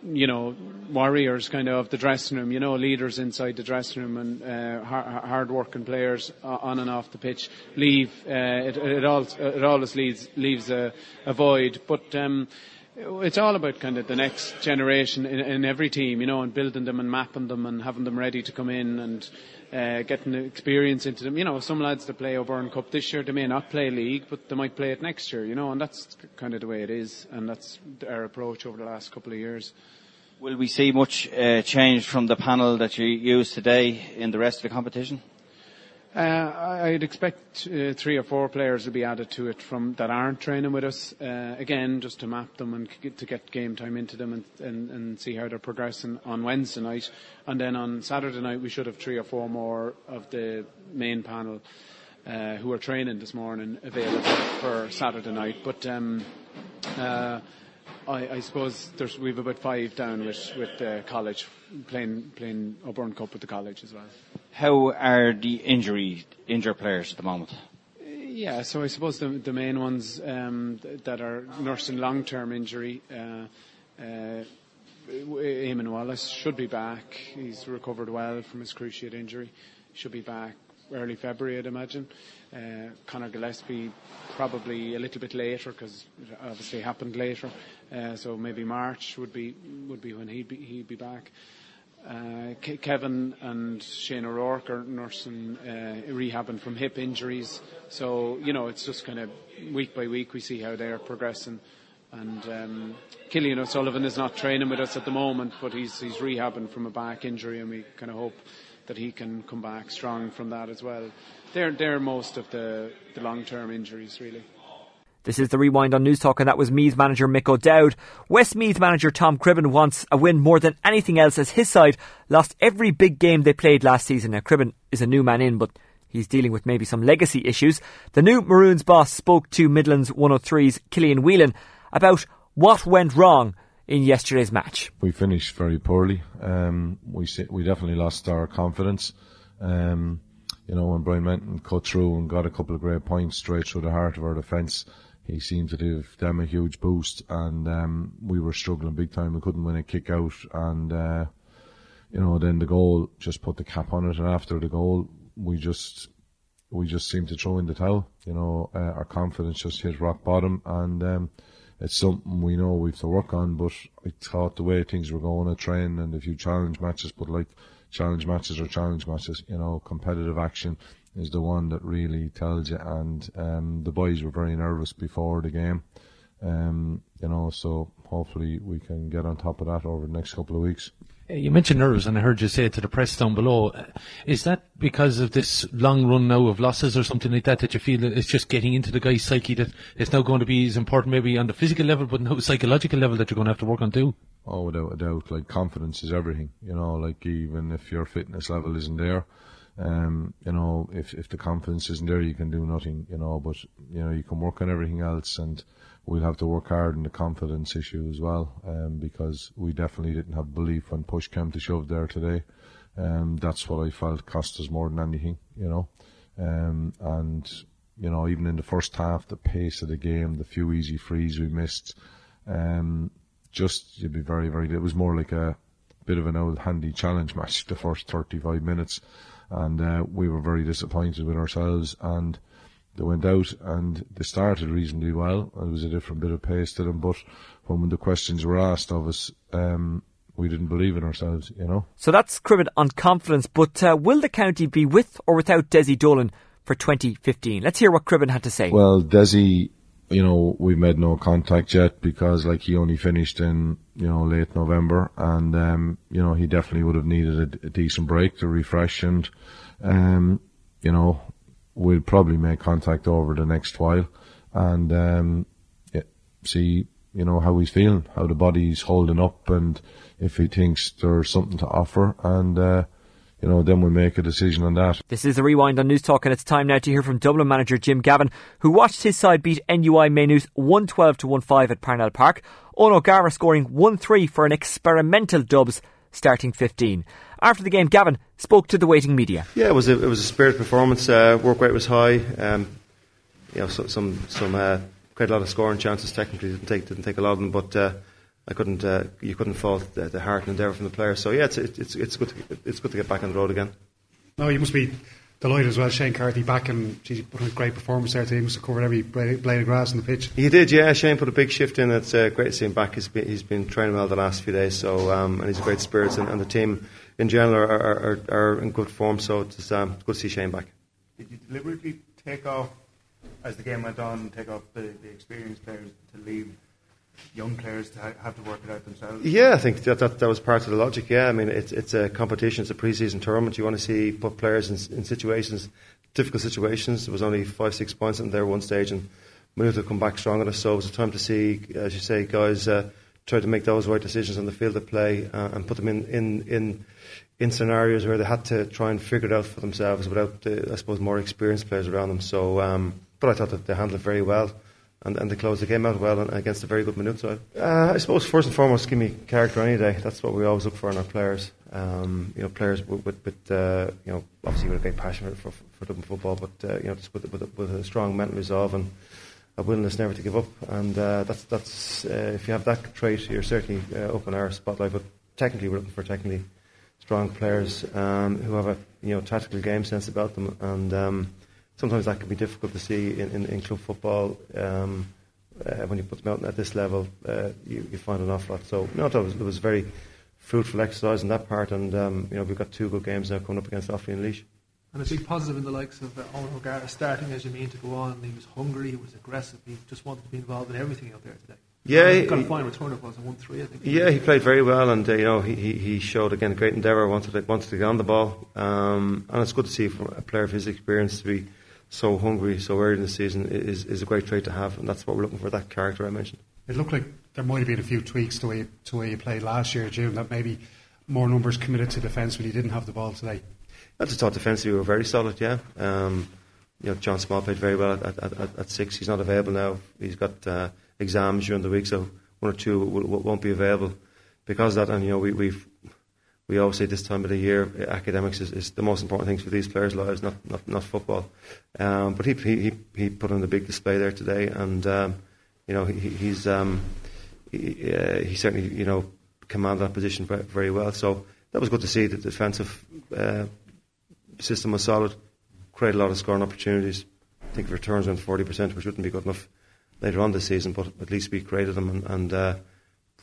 you know, warriors kind of the dressing room, you know, leaders inside the dressing room and uh, hard working players on and off the pitch leave. Uh, it, it, all, it always leaves, leaves a, a void. But um, it's all about kind of the next generation in, in, every team, you know, and building them and mapping them and having them ready to come in and uh, getting experience into them. You know, some lads that play O'Byrne Cup this year, they may not play league, but they might play it next year, you know, and that's kind of the way it is, and that's our approach over the last couple of years. Will we see much uh, change from the panel that you used today in the rest of the competition? Uh, I'd expect uh, three or four players will be added to it from that aren't training with us. Uh, again, just to map them and to get game time into them and, see how they're progressing on Wednesday night. And then on Saturday night, we should have three or four more of the main panel who are training this morning available for Saturday night. Uh, I, I, suppose we've about five down with with uh, college playing playing O'Byrne Cup with the college as well. How are the injury injured players at the moment? Yeah, so I suppose the the main ones um, that are nursing long term injury. Uh, uh, Eamonn Wallace should be back. He's recovered well from his cruciate injury. Should be back early February, I'd imagine. Uh, Conor Gillespie probably a little bit later because it obviously happened later. Uh, so maybe March would be would be when he'd be he'd be back. Uh, Kevin and Shane O'Rourke are nursing, uh, rehabbing from hip injuries. So, you know, it's just kind of week by week we see how they're progressing. And um, Cillian O'Sullivan is not training with us at the moment, but he's, he's rehabbing from a back injury, and we kind of hope that he can come back strong from that as well. They're, they're most of the, the long term injuries, really. This is the rewind on Newstalk, and that was Meath manager Mick O'Dowd. Westmeath manager Tom Cribbin wants a win more than anything else as his side lost every big game they played last season. Now, Cribbin is a new man in, but he's dealing with maybe some legacy issues. The new Maroons boss spoke to Midlands 103's Killian Whelan about what went wrong in yesterday's match. We finished very poorly. Um, we we definitely lost our confidence. Um, you know, when Bryan Menton cut through and got a couple of great points straight through the heart of our defence, he seemed to give them a huge boost, and um, we were struggling big time. We couldn't win a kick out, and uh, you know, then the goal just put the cap on it. And after the goal, we just we just seemed to throw in the towel. You know, uh, our confidence just hit rock bottom, and um, it's something we know we have to work on. But I thought the way things were going, a train and a few challenge matches, but like challenge matches or challenge matches. You know, competitive action is the one that really tells you. And um, the boys were very nervous before the game, um, you know. So hopefully we can get on top of that over the next couple of weeks. You mentioned nerves, and I heard you say it to the press down below. Is that because of this long run now of losses or something like that that you feel that it's just getting into the guy's psyche that it's now going to be as important maybe on the physical level, but now psychological level that you're going to have to work on too? Oh, without a doubt. Like confidence is everything. You know, like even if your fitness level isn't there, um, you know, if if the confidence isn't there, you can do nothing. You know, but you know you can work on everything else, and we'll have to work hard on the confidence issue as well, um, because we definitely didn't have belief when push came to shove there today. Um, that's what I felt cost us more than anything. You know, um, and you know even in the first half, the pace of the game, the few easy frees we missed, um, just you'd be very very. It was more like a bit of an old handy challenge match the first 35 minutes and uh, we were very disappointed with ourselves. And they went out and they started reasonably well. It was a different bit of pace to them, but when the questions were asked of us, um, we didn't believe in ourselves, you know. So that's Cribbin on confidence, but uh, will the county be with or without Desi Dolan for 2015? Let's hear what Cribbin had to say. Well, Desi you know, we've made no contact yet because like he only finished in, you know, late November and, um, you know, he definitely would have needed a, a decent break to refresh and, um, you know, we'll probably make contact over the next while and, um, yeah, see, you know, how he's feeling, how the body's holding up and if he thinks there's something to offer and, uh, you know, then we'll make a decision on that. This is the rewind on Newstalk, and it's time now to hear from Dublin manager Jim Gavin, who watched his side beat NUI Maynooth 112 to 15 at Parnell Park. Eoghan O'Gara scoring 1 3 for an experimental dubs starting 15. After the game, Gavin spoke to the waiting media. Yeah, it was a, it was a spirit performance. Uh, work rate was high. Um, you know, so, some some uh, quite a lot of scoring chances. Technically, didn't take didn't take a lot of them, but. Uh, I couldn't uh, you couldn't fault the, the heart and endeavour from the players. So yeah, it's it's it's good to, it's good to get back on the road again. No, you must be delighted as well. Shane Carthy back and geez, he put in a great performance there today. He must have covered every blade of grass on the pitch. He did, yeah. Shane put a big shift in. It's uh, great to see him back. He's been, he's been training well the last few days, so um, and he's a great spirits, and, and the team in general are, are, are, in good form. So it's um, good to see Shane back. Did you deliberately take off as the game went on, take off the, the experienced players to leave young players to ha- have to work it out themselves? Yeah, I think that, that that was part of the logic. Yeah, I mean it's it's a competition, it's a pre-season tournament. You want to see put players in, in situations, difficult situations. There was only five six points in there one stage, and we need to come back strong on us. So it was a time to see, as you say, guys uh, try to make those right decisions on the field of play uh, and put them in in in in scenarios where they had to try and figure it out for themselves without, uh, I suppose, more experienced players around them. So, um, but I thought that they handled it very well and, and they closed the game out well and against a very good Maynooth side. Uh, I suppose first and foremost, give me character any day. That's what we always look for in our players. Um, you know, players with, with, with uh, you know, obviously with a great passion for, for, for Dublin football, but uh, you know, just with, with, with a strong mental resolve and a willingness never to give up. And uh, that's that's uh, if you have that trait, you're certainly uh, up in our spotlight. But technically, we're looking for technically strong players um, who have a you know tactical game sense about them and. Um, sometimes that can be difficult to see in, in, in club football. Um, uh, when you put them out at this level, uh, you, you, find an awful lot. So, no, it was, it was very fruitful exercise in that part, and um, you know we've got two good games now coming up against Offaly and Laois. And a big positive in the likes of uh, Eoghan O'Gara starting as you mean to go on. He was hungry, he was aggressive, he just wanted to be involved in everything out there today. Yeah, he got a fine return of was a one three, I think. Yeah, he played very well, and uh, you know he, he, he showed again great endeavour. wanted to, wanted to get on the ball, um, and it's good to see from a player of his experience to be so hungry so early in the season is, is a great trait to have, and that's what we're looking for. That character I mentioned. It looked like there might have been a few tweaks to the way to way you played last year, Jim. That maybe more numbers committed to defence when you didn't have the ball today. I just thought defensively we were very solid. Yeah, um, you know John Small played very well at, at, at, at, six. He's not available now. He's got uh, exams during the week, so one or two won't be available because of that. And you know we, we've we always say this time of the year, academics is, is the most important thing for these players' lives, not not, not football. Um, but he, he he put on a big display there today, and um, you know he, he's um, he, uh, he, certainly you know commanded that position very well. So that was good to see. The defensive uh, system was solid, created a lot of scoring opportunities. I think returns forty percent, which wouldn't be good enough later on this season, but at least we created them and. and uh,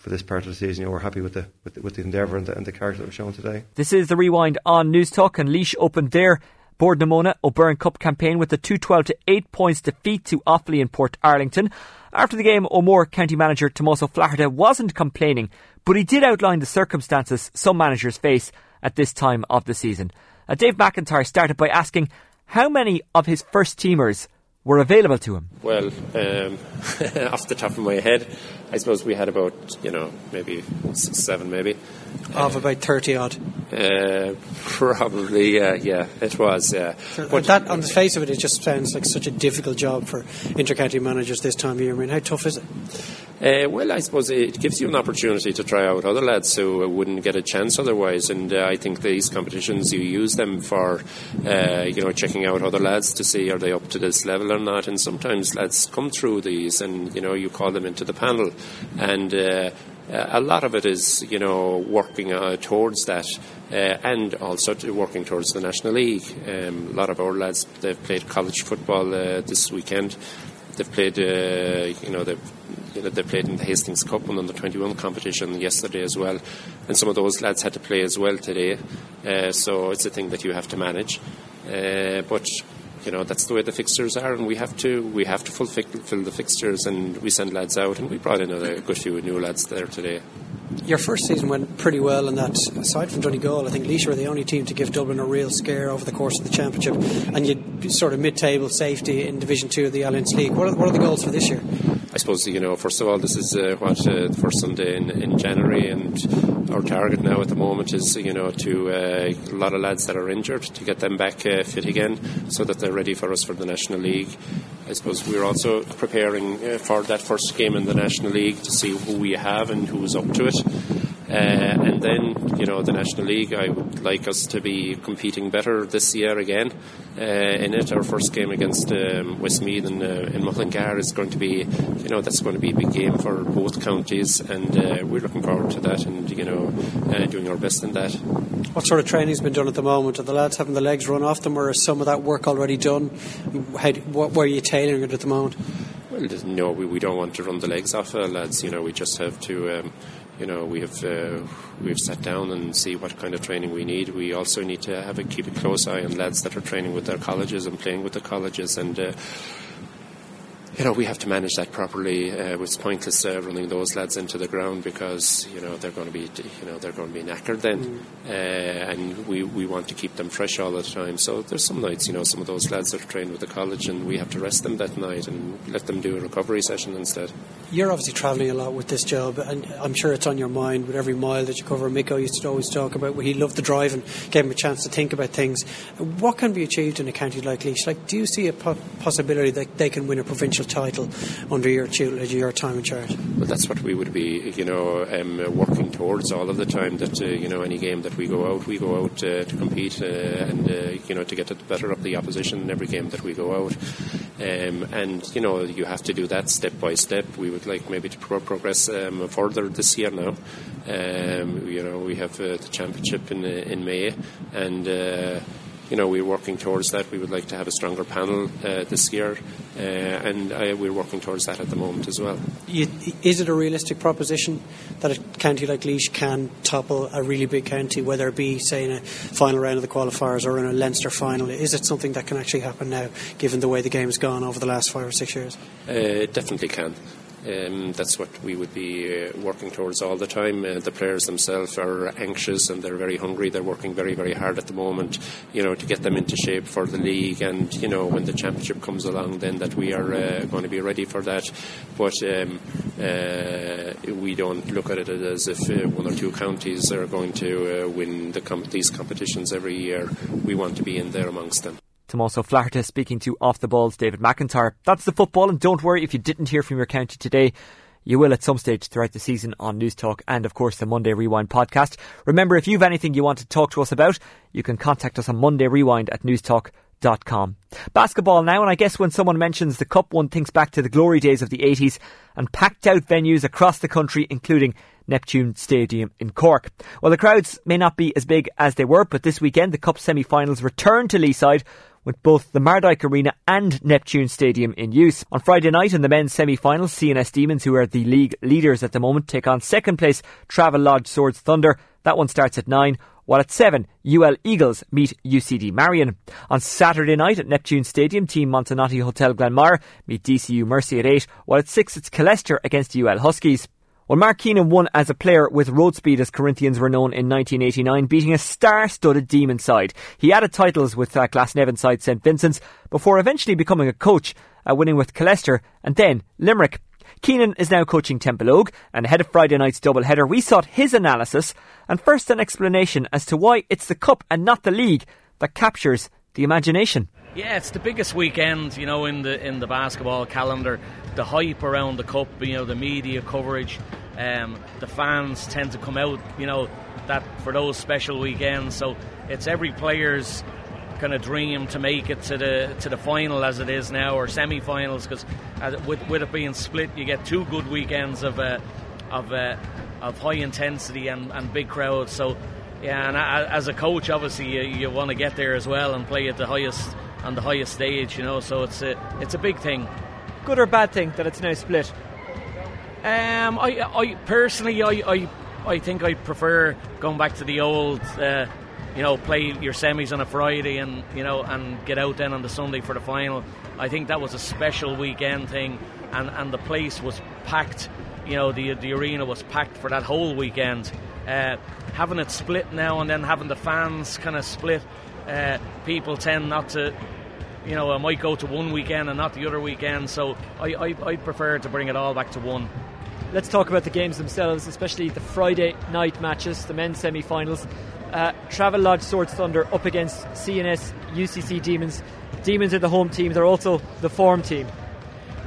for this part of the season. You know, we're happy with the with the, with the endeavour and the, and the character that we're showing today. This is the rewind on Newstalk, and Laois opened their Bord na Móna O'Byrne Cup campaign with a 212 to 8 points defeat to Offaly in Portarlington. After the game, O'Moore County manager Tomás Ó Flatharta wasn't complaining, but he did outline the circumstances some managers face at this time of the season. Dave McIntyre started by asking how many of his first teamers were available to him? Well, um, *laughs* off the top of my head, I suppose we had about, you know, maybe six, seven, maybe. Of about 30 odd? Uh, probably, yeah, yeah, it was, yeah. but that, on the face of it, it just sounds like such a difficult job for intercounty managers this time of year. I mean, how tough is it? Uh, well, I suppose it gives you an opportunity to try out other lads who wouldn't get a chance otherwise, and uh, I think these competitions you use them for, uh, you know, checking out other lads to see are they up to this level or not. And sometimes lads come through these, and you know, you call them into the panel, and uh, a lot of it is, you know, working uh, towards that, uh, and also working towards the National League. Um, a lot of our lads they've played college football uh, this weekend. They've played, you know, they've you know, they played in the Hastings Cup and under 21 competition yesterday as well. And some of those lads had to play as well today. Uh, so it's a thing that you have to manage. Uh, but you know that's the way the fixtures are, and we have to we have to fulfill the fixtures, and we send lads out, and we brought in a good few new lads there today. Your first season went pretty well and that, aside from Donegal, I think Laois were the only team to give Dublin a real scare over the course of the championship, and you sort of mid-table safety in Division Two of the Allianz League. What are, what are the goals for this year? I suppose you know. First of all, this is uh, what uh, the first Sunday in, in, January, and our target now at the moment is you know to uh, a lot of lads that are injured to get them back uh, fit again, so that they're ready for us for the National League. I suppose we're also preparing uh, for that first game in the National League to see who we have and who's up to it. Uh, and then, you know, the National League, I would like us to be competing better this year again uh, in it. Our first game against um, Westmeath in, uh, in Mullingar is going to be, you know, that's going to be a big game for both counties, and uh, we're looking forward to that and, you know, uh, doing our best in that. What sort of training's been done at the moment? Are the lads having the legs run off them, or is some of that work already done? How, what, where are you tailoring it at the moment? Well, no, we, we don't want to run the legs off uh, lads. You know, we just have to. Um, you know, we have uh, we've sat down and see what kind of training we need. We also need to have a keep a close eye on lads that are training with their colleges and playing with the colleges, and uh, you know, we have to manage that properly. Uh, it's pointless uh, running those lads into the ground because you know they're going to be, you know, they're going to be knackered then, uh, and we, we want to keep them fresh all the time. So there's some nights, you know, some of those lads that are trained with the college, and we have to rest them that night and let them do a recovery session instead. You're obviously travelling a lot with this job, and I'm sure it's on your mind with every mile that you cover. Micko used to always talk about where he loved the drive and gave him a chance to think about things. What can be achieved in a county like Laois? Like, do you see a po- possibility that they can win a provincial title under your tutelage, your time in charge? Well, that's what we would be, you know, um, working towards all of the time. That uh, you know, any game that we go out, we go out uh, to compete uh, and uh, you know to get the better of the opposition in every game that we go out. Um, and you know, you have to do that step by step. We would like maybe to pro- progress um, further this year now. Um, you know, we have uh, the championship in uh, in May, and uh, you know we're working towards that. We would like to have a stronger panel uh, this year, uh, and uh, we're working towards that at the moment as well. You, is it a realistic proposition that a county like Laois can topple a really big county, whether it be, say, in a final round of the qualifiers or in a Leinster final? Is it something that can actually happen now, given the way the game's gone over the last five or six years? Uh, it definitely can. Um, that's what we would be uh, working towards all the time. Uh, the players themselves are anxious and they're very hungry. They're working very, very hard at the moment, you know, to get them into shape for the league. And you know, when the championship comes along, then that we are uh, going to be ready for that. But um, uh, we don't look at it as if uh, one or two counties are going to uh, win the com- these competitions every year. We want to be in there amongst them. Tomás Ó Flatharta speaking to Off the Balls David McIntyre. That's the football, and don't worry if you didn't hear from your county today. You will at some stage throughout the season on Newstalk and, of course, the Monday Rewind podcast. Remember, if you've anything you want to talk to us about, you can contact us on Monday Rewind at newstalk.com. Basketball now, and I guess when someone mentions the Cup, one thinks back to the glory days of the 80s and packed out venues across the country, including Neptune Stadium in Cork. Well, the crowds may not be as big as they were, but this weekend the Cup semi-finals return to Leeside with both the Mardyke Arena and Neptune Stadium in use. On Friday night in the men's semi-finals, CNS Demons, who are the league leaders at the moment, take on second place Travelodge Swords Thunder. That one starts at 9 while at 7, UL Eagles meet UCD Marian. On Saturday night at Neptune Stadium, Team Montenotte Hotel Glanmire meet DCU Mercy at 8, while at 6 it's Killester against UL Huskies. Well, Mark Keenan won as a player with road speed, as Corinthians were known in 1989, beating a star-studded Demon side. He added titles with uh, Glasnevin side St Vincent's before eventually becoming a coach, uh, winning with Killester and then Limerick. Keenan is now coaching Templeogue, and ahead of Friday night's doubleheader, we sought his analysis and first an explanation as to why it's the Cup and not the League that captures the imagination. Yeah, it's the biggest weekend, you know, in the in the basketball calendar. The hype around the cup, you know, the media coverage, um, the fans tend to come out, you know, that for those special weekends. So it's every player's kind of dream to make it to the to the final as it is now, or semi-finals, because with with it being split, you get two good weekends of uh, of uh, of high intensity and, and big crowds. So yeah, and as a coach, obviously you, you want to get there as well and play at the highest on the highest stage, you know. So it's a it's a big thing. Good or bad thing that it's now split? Um, I I personally I I, I think I prefer going back to the old. Uh, you know, play your semis on a Friday and you know and get out then on the Sunday for the final. I think that was a special weekend thing, and, and the place was packed. You know, the the arena was packed for that whole weekend. Uh, having it split now and then having the fans kind of split, uh, people tend not to. You know, I might go to one weekend and not the other weekend, so I, I, I prefer to bring it all back to one. Let's talk about the games themselves, especially the Friday night matches, the men's semi finals. Uh, Travelodge Swords Thunder up against CNS UCC Demons. Demons are the home team. They're also the form team.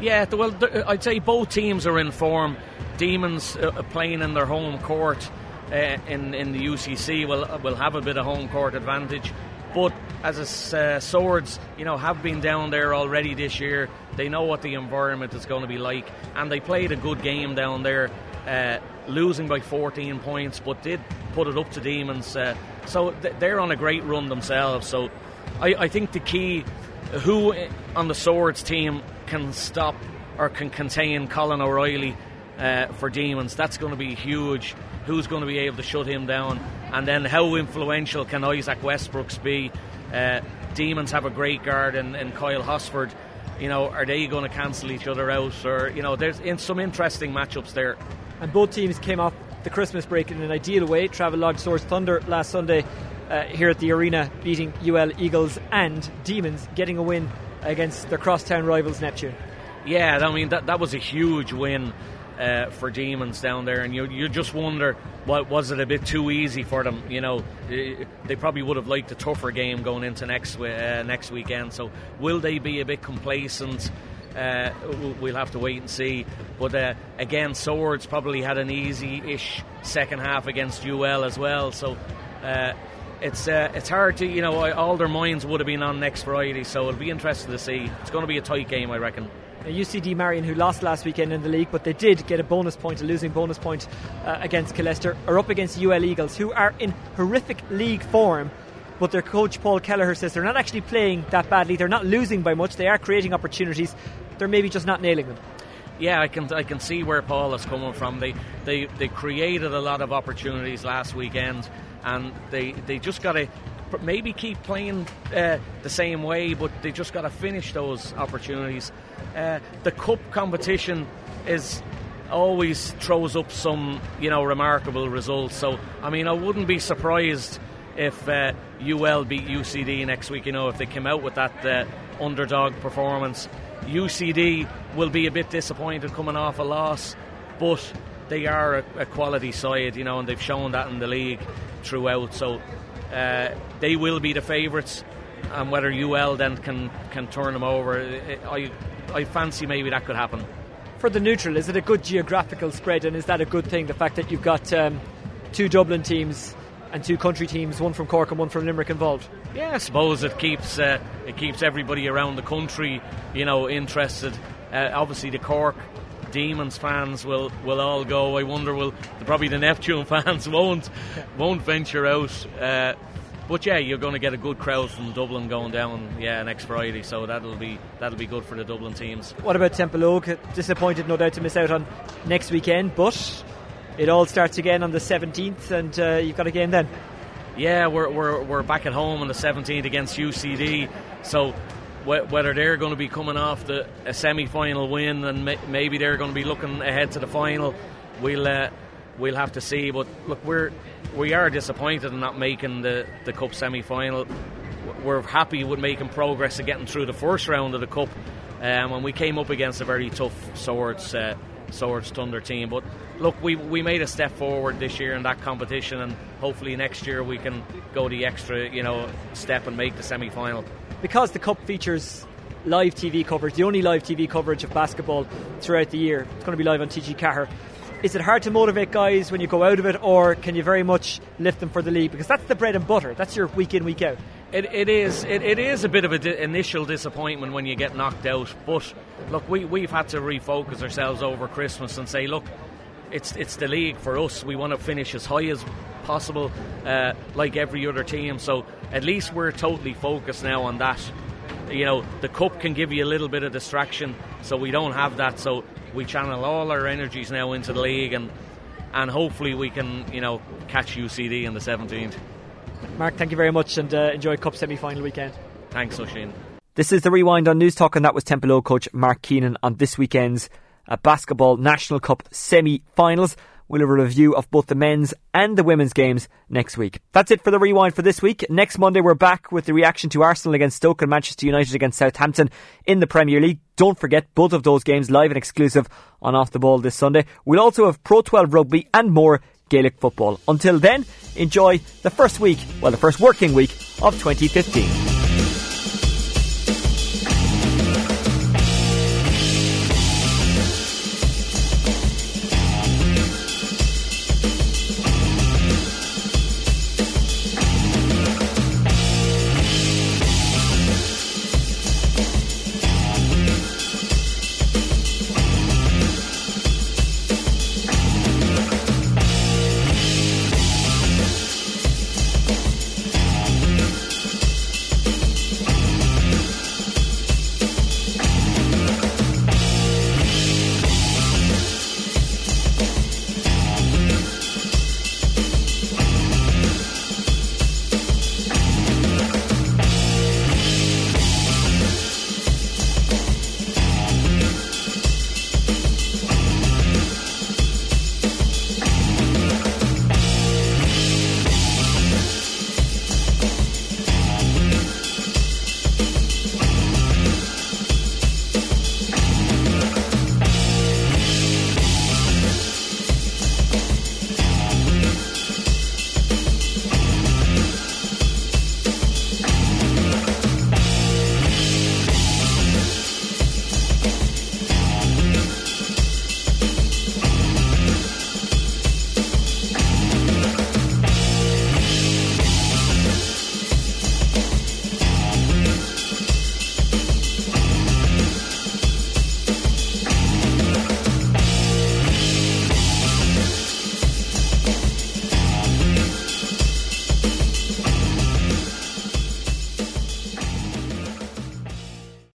Yeah, well, I'd say both teams are in form. Demons uh, playing in their home court uh, in in the UCC will will have a bit of home court advantage. But as a, uh, Swords, you know, have been down there already this year. They know what the environment is going to be like, and they played a good game down there, uh, losing by 14 points, but did put it up to Demons. Uh, so th- they're on a great run themselves. So I, I think the key, who on the Swords team can stop or can contain Colin O'Reilly uh, for Demons, that's going to be huge. Who's going to be able to shut him down? And then how influential can Isaac Westbrooks be? Uh, Demons have a great guard in, in Kyle Hosford. You know, are they going to cancel each other out? Or, you know, there's in some interesting matchups there. And both teams came off the Christmas break in an ideal way. Travelodge Swords Thunder last Sunday uh, here at the arena, beating UL Eagles and Demons, getting a win against their crosstown rivals Neptune. Yeah, I mean that that was a huge win uh, for Demons down there, and you you just wonder what was it a bit too easy for them? You know, they probably would have liked a tougher game going into next uh, next weekend. So will they be a bit complacent? Uh, we'll have to wait and see. But uh, again, Swords probably had an easy-ish second half against UL as well. So uh, it's uh, it's hard to you know all their minds would have been on next Friday. So it'll be interesting to see. It's going to be a tight game, I reckon. UCD Marian, who lost last weekend in the league, but they did get a bonus point, a losing bonus point uh, against Killester, are up against UL Eagles, who are in horrific league form. But their coach Paul Kelleher says they're not actually playing that badly. They're not losing by much. They are creating opportunities. They're maybe just not nailing them. Yeah, I can I can see where Paul is coming from. They they they created a lot of opportunities last weekend, and they they just got to maybe keep playing uh, the same way, but they just got to finish those opportunities. Uh, the cup competition is always throws up some you know remarkable results. So I mean, I wouldn't be surprised if uh, UL beat UCD next week. You know, if they came out with that uh, underdog performance, UCD will be a bit disappointed coming off a loss, but they are a, a quality side, you know, and they've shown that in the league throughout. So uh, they will be the favourites, and whether UL then can can turn them over, I I fancy maybe that could happen. For the neutral, is it a good geographical spread, and is that a good thing? The fact that you've got um, two Dublin teams and two country teams, one from Cork and one from Limerick, involved. Yeah, I suppose it keeps uh, it keeps everybody around the country, you know, interested. Uh, obviously, the Cork Demons fans will, will all go. I wonder will probably the Neptune *laughs* fans won't won't venture out. Uh, but yeah, you're going to get a good crowd from Dublin going down. Yeah, next Friday, so that'll be that'll be good for the Dublin teams. What about Temple Templeogue? Disappointed, no doubt, to miss out on next weekend, but it all starts again on the 17th, and uh, you've got a game then. Yeah, we're, we're, we're back at home on the 17th against UCD. So whether they're going to be coming off the a semi-final win and may, maybe they're going to be looking ahead to the final, we'll uh, we'll have to see. But look, we're we are disappointed in not making the the cup semi-final. We're happy with making progress and getting through the first round of the cup, um, and we came up against a very tough Swords uh, Swords Thunder team. But look, we we made a step forward this year in that competition, and hopefully next year we can go the extra you know step and make the semi-final because the Cup features live TV coverage, the only live TV coverage of basketball throughout the year. It's going to be live on TG Ceathair. Is it hard to motivate guys when you go out of it, or can you very much lift them for the league? Because that's the bread and butter. That's your week in, week out. It, it is. It, it is a bit of an di- initial disappointment when you get knocked out. But look, we we've had to refocus ourselves over Christmas and say, look, it's it's the league for us. We want to finish as high as possible, uh, like every other team. So at least we're totally focused now on that. You know, the cup can give you a little bit of distraction, so we don't have that. So we channel all our energies now into the league, and and hopefully we can, you know, catch UCD in the 17th. Mark, thank you very much, and uh, enjoy Cup semi-final weekend. Thanks, Oisin. This is the rewind on Newstalk, and that was Templeogue coach Mark Keenan on this weekend's basketball National Cup semi-finals. We'll have a review of both the men's and the women's games next week. That's it for the rewind for this week. Next Monday, we're back with the reaction to Arsenal against Stoke and Manchester United against Southampton in the Premier League. Don't forget both of those games live and exclusive on Off the Ball this Sunday. We'll also have Pro 12 rugby and more Gaelic football. Until then, enjoy the first week, well, the first working week of 2015.